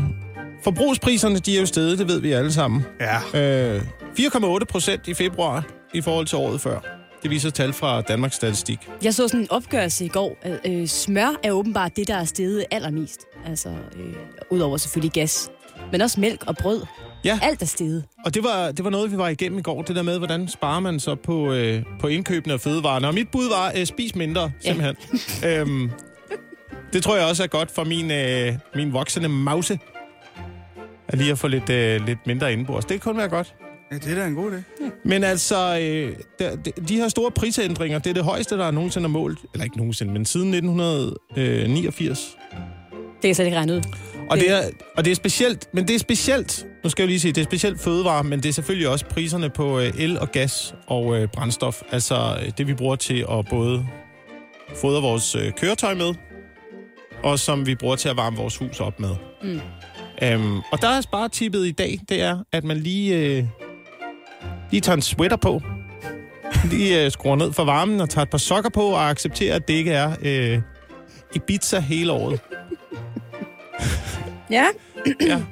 forbrugspriserne, de er jo steget, det ved vi alle sammen. Ja. Øh, 4,8 procent i februar i forhold til året før. Det viser tal fra Danmarks Statistik. Jeg så sådan en opgørelse i går. at, Øh, smør er åbenbart det, der er steget allermest. Altså, øh, udover selvfølgelig gas. Men også mælk og brød. Ja. Alt er steget. Og det var, det var noget, vi var igennem i går, det der med, hvordan sparer man så på, øh, på indkøbene af fødevarer. Og mit bud var, øh, spis mindre, simpelthen. Ja. øhm, det tror jeg også er godt for min, øh, min voksende mause. At lige at få lidt, øh, lidt mindre indenbords. Det kan kun være godt. ja, det er da en god idé. Men altså, øh, der, de, de her store prisændringer, det er det højeste, der nogensinde er målt. Eller ikke nogensinde, men siden 1989. Det kan slet ikke regne ud. Og det, er, og det er specielt, men det er specielt, nu skal jeg lige sige, det er specielt fødevare, men det er selvfølgelig også priserne på øh, el og gas og øh, brændstof. Altså øh, det, vi bruger til at både fodre vores øh, køretøj med, og som vi bruger til at varme vores hus op med. Mm. Øhm, og der er sparetippet i dag, det er, at man lige, øh, lige tager en sweater på, lige øh, skruer ned for varmen og tager et par sokker på og accepterer, at det ikke er øh, Ibiza hele året. Ja. Ja.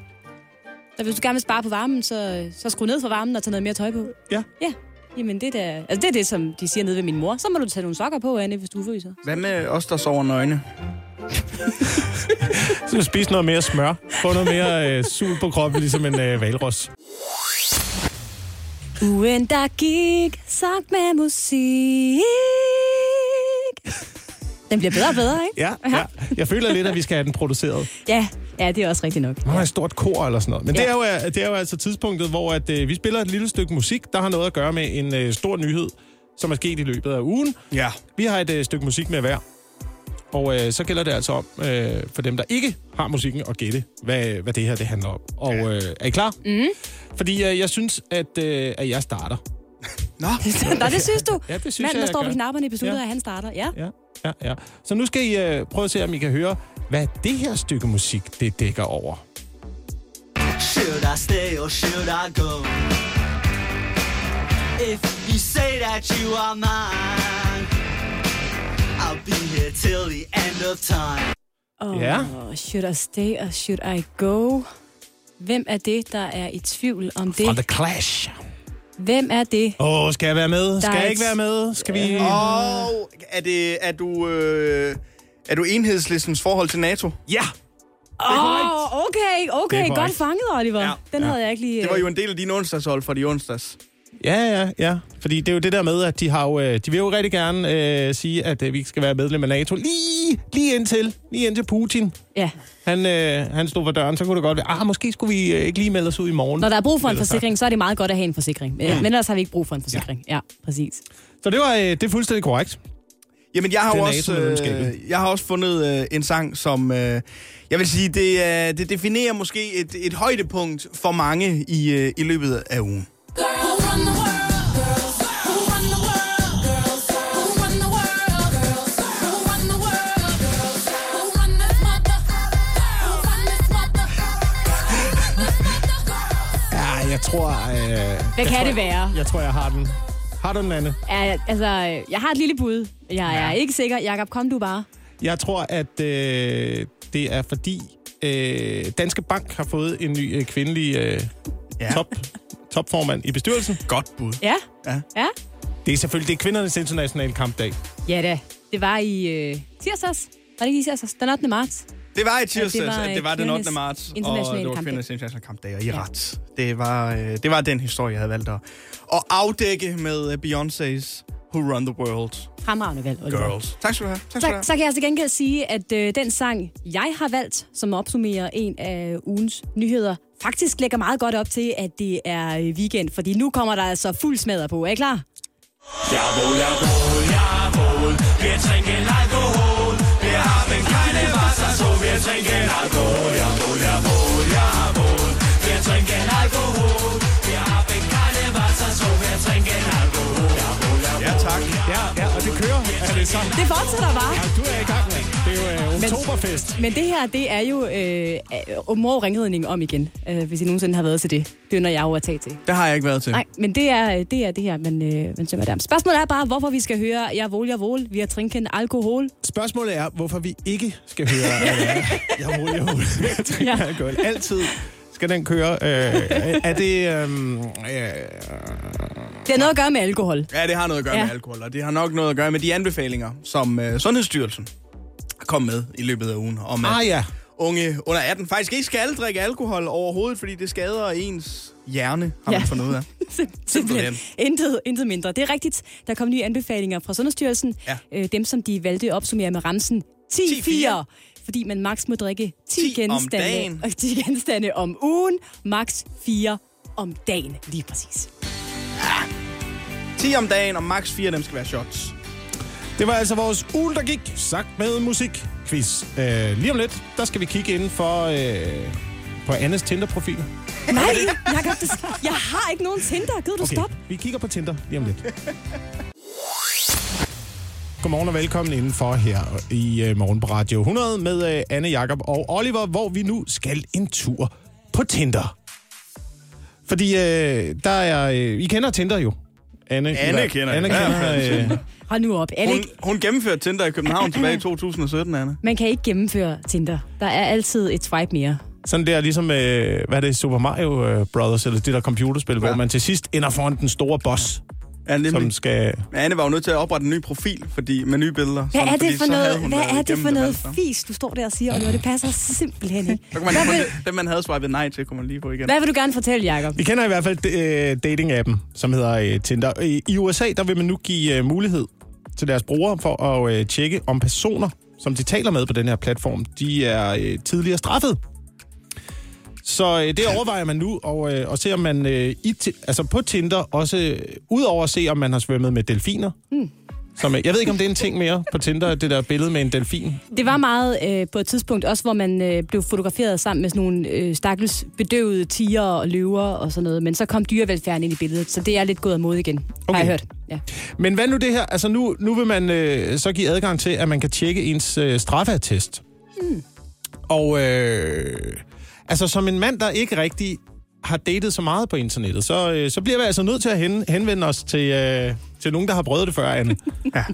Så hvis du gerne vil spare på varmen, så, så skru ned for varmen og tage noget mere tøj på. Ja. Ja. Jamen, det, der, altså det er det, som de siger nede ved min mor. Så må du tage nogle sokker på, Anne, hvis du fryser. Hvad med os, der sover nøgne? Så spise noget mere smør. Få noget mere øh, sul på kroppen, ligesom en øh, valros. Ugen, der gik, sagt med musik. Den bliver bedre og bedre, ikke? Ja, ja. Jeg føler lidt, at vi skal have den produceret. Ja, ja det er også rigtigt nok. Man har et stort kor eller sådan noget. Men Ja. det, er jo, det er jo altså tidspunktet, hvor at, øh, vi spiller et lille stykke musik, der har noget at gøre med en øh, stor nyhed, som er sket i løbet af ugen. Ja. Vi har et øh, stykke musik med hver. Og øh, så gælder det altså om, øh, for dem, der ikke har musikken, at gætte, hvad, hvad det her det handler om. Og øh, er I klar? Mm. Fordi øh, jeg synes, at, øh, at jeg starter. Nå, Nå, det synes du? Ja, det synes Manden, jeg, der står jeg ved gør. knapperne i beslutter, Ja. at han starter. Ja. Ja, ja, ja. Så nu skal I øh, prøve at se, om I kan høre, hvad det her stykke musik, det dækker over. Should I stay or should I go? If you say that you are mine, I'll be here till the end of time. Oh, Ja. Should I stay or should I go? Hvem er det, der er i tvivl om det? Fra The Clash. Hvem er det? Åh, oh, skal jeg være med? Der Skal jeg ikke være med? Skal vi... Og er, det, er du... Øh, er du enhedslistens forhold til NATO? Ja! Åh, oh, okay, okay. Godt fanget, Oliver. Ja. Den Ja. havde jeg ikke lige... Det var øh, jo en del af din onsdagshold for de onsdags. Ja, ja, ja. Fordi det er jo det der med, at de har jo, øh, de vil jo rigtig gerne øh, sige, at øh, vi skal være medlem af NATO. Lige, lige indtil, lige indtil Putin. Ja. Han, øh, han stod for døren, så kunne det godt være, ah, måske skulle vi øh, ikke lige melde os ud i morgen. Når der er brug for en forsikring, så er det meget godt at have en forsikring. Ja. Men ellers har vi ikke brug for en forsikring. Ja, præcis. Så det var øh, det er fuldstændig korrekt. Jamen, jeg har, jo også, øh, jeg har også fundet øh, en sang, som... Øh, jeg vil sige, det, øh, det definerer måske et, et højdepunkt for mange i, øh, i løbet af ugen. Ja, jeg tror... Øh, Hvad kan tror, det være? Jeg tror, jeg har den. Har du den, Anne? Ja, altså, jeg har et lille bud. Jeg er ikke sikker. Jakob, kom du bare. Jeg tror, at øh, det er fordi øh, Danske Bank har fået en ny øh, kvindelig øh, Ja. top, topformand i bestyrelsen. Godt bud. Ja? Ja. Ja? Det er selvfølgelig det er kvindernes internationale kampdag. Ja da. Det var i øh, tirsdags. Var det ikke i tirsdags? Den 8. marts. Det var i tirsdags, Ja, det var, øh, det var den 8. kvindernes marts, og internationale det var kampdag. kvindernes internationale kampdag, og I er ret. Det var, øh, det var den historie, jeg havde valgt at, at afdække med øh, Beyoncé's Who Run the World Fremragende valg, Oliver. Girls. Tak skal du have. Tak skal du Så, have. så kan jeg til gengæld sige, at øh, den sang, jeg har valgt, som opsummerer en af ugens nyheder, faktisk lægger meget godt op til, at det er øh, weekend. Fordi nu kommer der altså fuld smadder på. Er I klar? Jawohl, jawohl, jawohl, wir trinken Alkohol. Wir haben keine Wasser, so wir trinken Alkohol. Jawohl, jawohl, jawohl, wir trinken Alkohol. Wir haben keine Wasser, so wir trinken Alkohol. Jawohl, jawohl. Ja, tak. Ja, ja, og det kører. Det sådan? Det fortsætter bare. Ja, du er i gang, mand. Det er jo øh, oktoberfest. Men det her, det er jo øh, øh, mor ringheden om igen, øh, hvis I nogensinde har været til det. Det er, når jeg jo at tage til. Det har jeg ikke været til. Nej, men det er det, er det her, man, øh, man synger der. Spørgsmålet er bare, hvorfor vi skal høre Jeg vål, jeg vål, vi har trinken alkohol. Spørgsmålet er, hvorfor vi ikke skal høre... øh, jeg må, jeg må. Ja. alkohol. Altid skal den køre. Øh, er det... Øh, øh, Det har noget at gøre med alkohol. Ja, det har noget at gøre Ja. med alkohol, og det har nok noget at gøre med de anbefalinger, som uh, Sundhedsstyrelsen kom med i løbet af ugen, om at ah ja. unge under 18 faktisk ikke skal drikke alkohol overhovedet, fordi det skader ens hjerne, har man Ja. fundet ud af. Simpelthen. Intet, intet mindre. Det er rigtigt. Der kom nye anbefalinger fra Sundhedsstyrelsen. Ja. Øh, dem, som de valgte at opsummere med ramsen 10-4. Fordi man maks må drikke 10, 10 om genstande, dagen. og 10 genstande om ugen. Maks 4 om dagen, lige præcis. 10 om dagen, og maks 4 af dem skal være shots. Det var altså vores ugen, der gik, sagt med musik quiz. Øh, lige om lidt, der skal vi kigge inden for øh, på Annes Tinder-profil. Nej, Jacob, det, jeg har ikke nogen Tinder. Gider du Okay, stoppe? vi kigger på Tinder lige om lidt. Godmorgen og velkommen indenfor her i øh, Morgen på Radio 100 med øh, Anne, Jakob og Oliver, hvor vi nu skal en tur på Tinder. Fordi øh, der er... Øh, I kender Tinder jo. Anne, Anne kender Anne kender, Ja, øh, Hold nu op. Det Hun, hun gennemførte Tinder i København tilbage i 2017, Anne. man kan ikke gennemføre Tinder. Der er altid et swipe mere. Sådan der ligesom, øh, hvad er det, Super Mario øh, Brothers, eller det der computerspil, ja. hvor man til sidst ender foran den store boss, Ja, som nemlig. skal... Men Anne var jo nødt til at oprette en ny profil fordi, med nye billeder. Hvad sådan, er det for noget, hvad er det for noget alt sammen. fis, du står der og siger, Oliver? Det passer simpelthen ikke. Man vil, det, dem, man havde swipet nej til, kunne man lige få igen. hvad vil du gerne fortælle, Jacob? Vi kender i hvert fald øh, dating-appen, som hedder øh, Tinder. I, USA, der vil man nu give øh, mulighed til deres brugere for at tjekke, om personer, som de taler med på den her platform, de er tidligere straffet. Så øh, det overvejer man nu, og, øh, og se om man øh, i, altså på Tinder også, øh, udover at se, om man har svømmet med delfiner, mm. som, øh, jeg ved ikke, om det er en ting mere på Tinder, det der billede med en delfin. Det var meget øh, på et tidspunkt, også hvor man øh, blev fotograferet sammen med sådan nogle øh, stakkels bedøvede tiger og løver og sådan noget. Men så kom dyrevelfærden ind i billedet, så det er lidt gået af mod igen, okay. har jeg hørt. Ja. Men hvad nu det her? Altså nu, nu vil man øh, så give adgang til, at man kan tjekke ens øh, straffeattest. Mm. Og øh, altså som en mand, der ikke rigtig har datet så meget på internettet, så, øh, så bliver vi altså nødt til at hen, henvende os til, øh, til nogen, der har prøvet det før, Anne. Ja.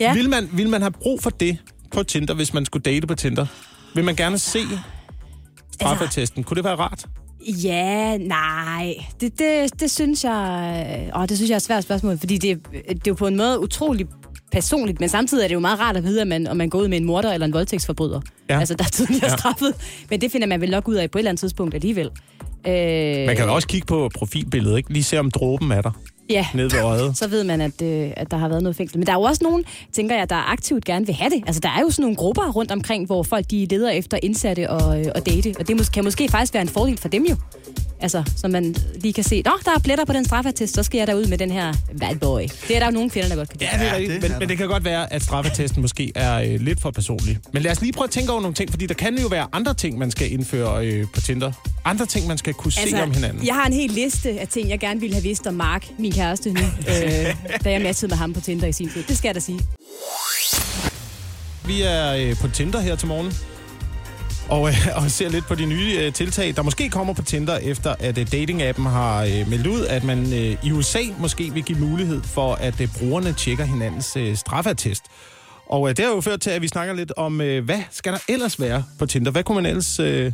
Ja. Vil, man, vil man have brug for det på Tinder, hvis man skulle date på Tinder? Vil man gerne se straffeattesten? Kunne det være rart? Ja, nej. Det, det, det synes jeg... Åh, det synes jeg er et svært spørgsmål, fordi det, det er jo på en måde utrolig personligt, men samtidig er det jo meget rart at vide, at man, om man går ud med en morder eller en voldtægtsforbryder. Ja. Altså, der er tidligere Ja. straffet. Men det finder man vel nok ud af på et eller andet tidspunkt alligevel. Øh, Man kan jo også kigge på profilbilledet, ikke? Lige se, om dråben er der Ja, nede ved øjet. så ved man, at, øh, at der har været noget fængsel. Men der er jo også nogen, tænker jeg, der aktivt gerne vil have det. Altså, der er jo sådan nogle grupper rundt omkring, hvor folk de leder efter indsatte og, øh, og date. Og det mås- kan måske faktisk være en fordel for dem jo. Altså, så man lige kan se, Nå, der er pletter på den straffatest, så skal jeg derud med den her bad boy. Det er der jo nogle kvinder, der godt kan lide. Ja, det er rigtigt. Men, men det kan godt være, at straffetesten måske er øh, lidt for personlig. Men lad os lige prøve at tænke over nogle ting, fordi der kan jo være andre ting, man skal indføre øh, på Tinder. Andre ting, man skal kunne altså, se om hinanden. jeg har en hel liste af ting, jeg gerne ville have vidst om Mark, min kæreste nu, øh, da jeg matchede med ham på Tinder i sin tid. Det skal jeg da sige. Vi er øh, på Tinder her til morgen. Og, øh, og ser lidt på de nye øh, tiltag, der måske kommer på Tinder, efter at øh, datingappen har øh, meldt ud, at man øh, i USA måske vil give mulighed for, at øh, brugerne tjekker hinandens øh, straffeattest. Og øh, det har jo ført til, at vi snakker lidt om, øh, hvad skal der ellers være på Tinder? Hvad kunne man ellers, øh,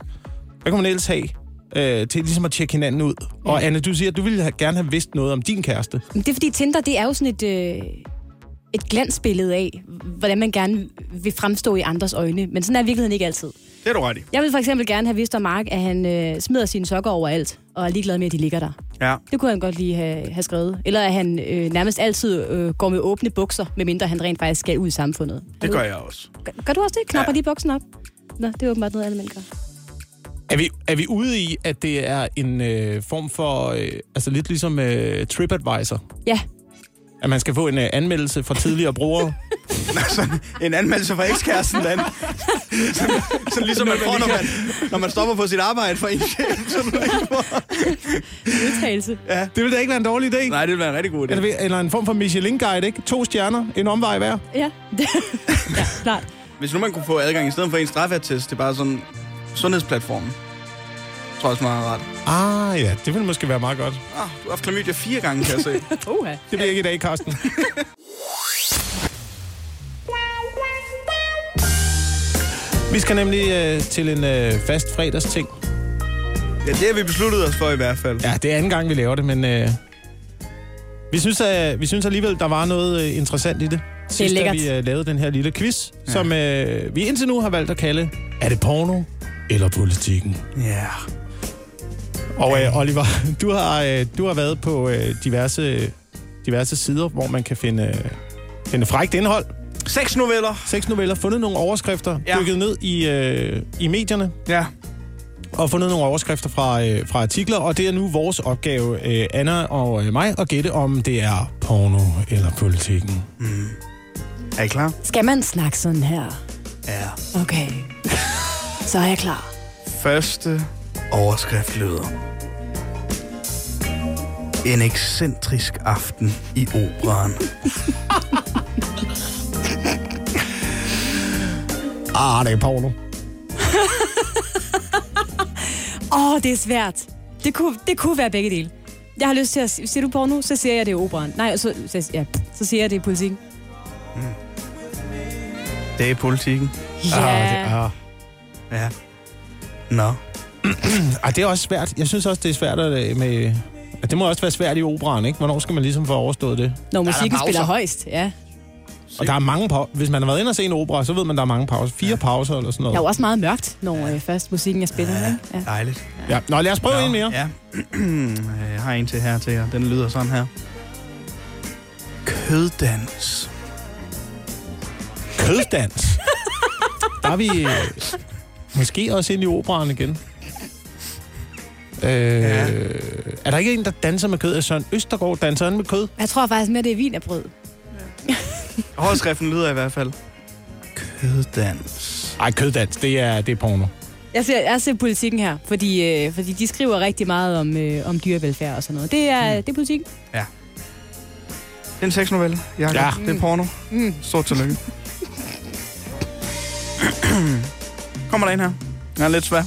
hvad kunne man ellers have øh, til ligesom at tjekke hinanden ud? Og Anne, du siger, at du ville have, gerne have vidst noget om din kæreste. Det er fordi Tinder, det er jo sådan et, øh, et glansbillede af, hvordan man gerne vil fremstå i andres øjne. Men sådan er virkeligheden ikke altid. Det er du ret i. Jeg vil for eksempel gerne have vidst om Mark, at han øh, smider sine sokker overalt, og er ligeglad med, at de ligger der. Ja. Det kunne han godt lige have, have skrevet. Eller at han øh, nærmest altid øh, går med åbne bukser, medmindre han rent faktisk skal ud i samfundet. Det gør jeg også. Gør, gør du også det? Knapper Ja. ja. lige buksen op? Nå, det er åbenbart noget, alle mænd gør. Er vi, er vi ude i, at det er en øh, form for, øh, altså lidt ligesom øh, TripAdvisor? Ja, At man skal få en øh, anmeldelse fra tidligere brugere? Altså, en anmeldelse fra ekskæresten, Dan. Sådan, sådan ligesom man får, når man, når man stopper på sit arbejde for en chef. Udtalelse. ja. det vil da ikke være en dårlig idé. Nej, det vil være en rigtig god idé. Eller, eller en form for Michelin-guide, ikke? To stjerner, en omvej hver. Ja, ja klart. Hvis nu man kunne få adgang i stedet for en straffatest, det er bare sådan sundhedsplatformen. Rart. Ah ja, det vil måske være meget godt. Ah, du har haft klamydia fire gange, kan jeg se. Uha. Det bliver ikke i dag, Karsten. Vi skal nemlig øh, til en øh, fast fredagsting. Ja, det har vi besluttet os for i hvert fald. Ja, det er anden gang, vi laver det, men øh, vi, synes, at, vi synes alligevel, der var noget øh, interessant i det. Sidst, da lækkert. vi øh, lavede den her lille quiz, ja. som øh, vi indtil nu har valgt at kalde, er det porno eller politikken? Ja. Og øh, Oliver, du har, øh, du har været på øh, diverse, diverse sider, hvor man kan finde, øh, finde frækt indhold. Seks noveller. Seks noveller, fundet nogle overskrifter, Ja. dykket ned i, øh, i medierne, Ja. og fundet nogle overskrifter fra, øh, fra artikler, og det er nu vores opgave, øh, Anna og øh, mig, at gætte om det er porno eller politikken. Er I klar? Skal man snakke sådan her? Ja. Okay. Så er jeg klar. Første overskrift lyder. En ekscentrisk aften i operan. Ah, det er porno. Åh, oh, det er svært. Det kunne, det kunne være begge dele. Jeg har lyst til at... Siger du porno, så siger jeg, det er operan. Nej, så, så, ja, så siger jeg, det er politikken. Det er politikken. Ja. Ah, det, ah. Ja. Nå. Ah, det er også svært. Jeg synes også, det er svært at, øh, med... At det må også være svært i operan, ikke? Hvornår skal man ligesom få overstået det? Når musikken spiller højst, ja. Og der er mange pauser. Hvis man har været inde og se en opera, så ved man, der er mange pauser. Fire pauser eller sådan noget. Der er jo også meget mørkt, når øh, først musikken er spillet. Ja. Ikke? Ja. Dejligt. Ja. Nå, lad os prøve en mere. Ja. Jeg har en til her til jer. Den lyder sådan her. Køddans. Køddans. der er vi øh, måske også inde i operaen igen. Øh, Ja. Er der ikke en, der danser med kød? Er Søren Østergaard danser han med kød? Jeg tror faktisk mere, det er vinerbrød. Overskriften lyder i hvert fald. Køddans. Ej, køddans, det er, det er porno. Jeg ser, jeg ser politikken her, fordi, øh, fordi de skriver rigtig meget om, øh, om dyrevelfærd og sådan noget. Det er, det er politikken. Det er en sexnovelle. Jacob. Ja. Det er porno. Mm. Stort tillykke. Kommer der en her. Den er lidt svær.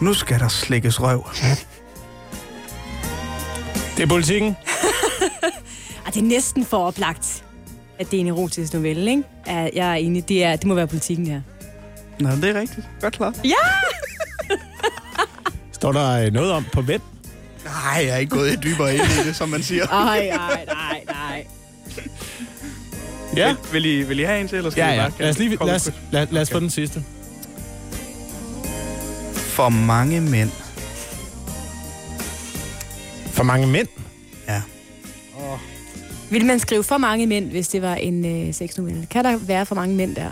Nu skal der slikkes røv. Det er politikken. Ah, det er næsten for oplagt, at det er en erotisk novelle, ikke? Ja, jeg er enig. Det, er, det må være politikken her. Nå, det er rigtigt. Godt klart. Står der øh, noget om på hvem? Nej, jeg er ikke gået dybere ind i det, som man siger. Ej, ej, nej, nej. Ja. Vil, vil, I, vil I have en til, eller skal Ja, vi ja. bare Lad os, lige, lad os, lad, lad os få den sidste. For mange mænd. For mange mænd? Ja. Vil man skrive for mange mænd, hvis det var en øh, sexnovelle? Kan der være for mange mænd der?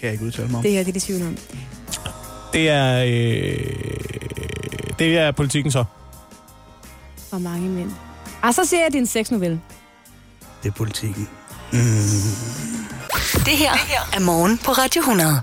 Kan jeg ikke udtale mig om. Det her det er det tvivl om. Det er... Øh, det er politikken så. For mange mænd. Ah, så siger jeg, at det er en sexnovelle. Det er politikken. Det her er morgen på Radio 100.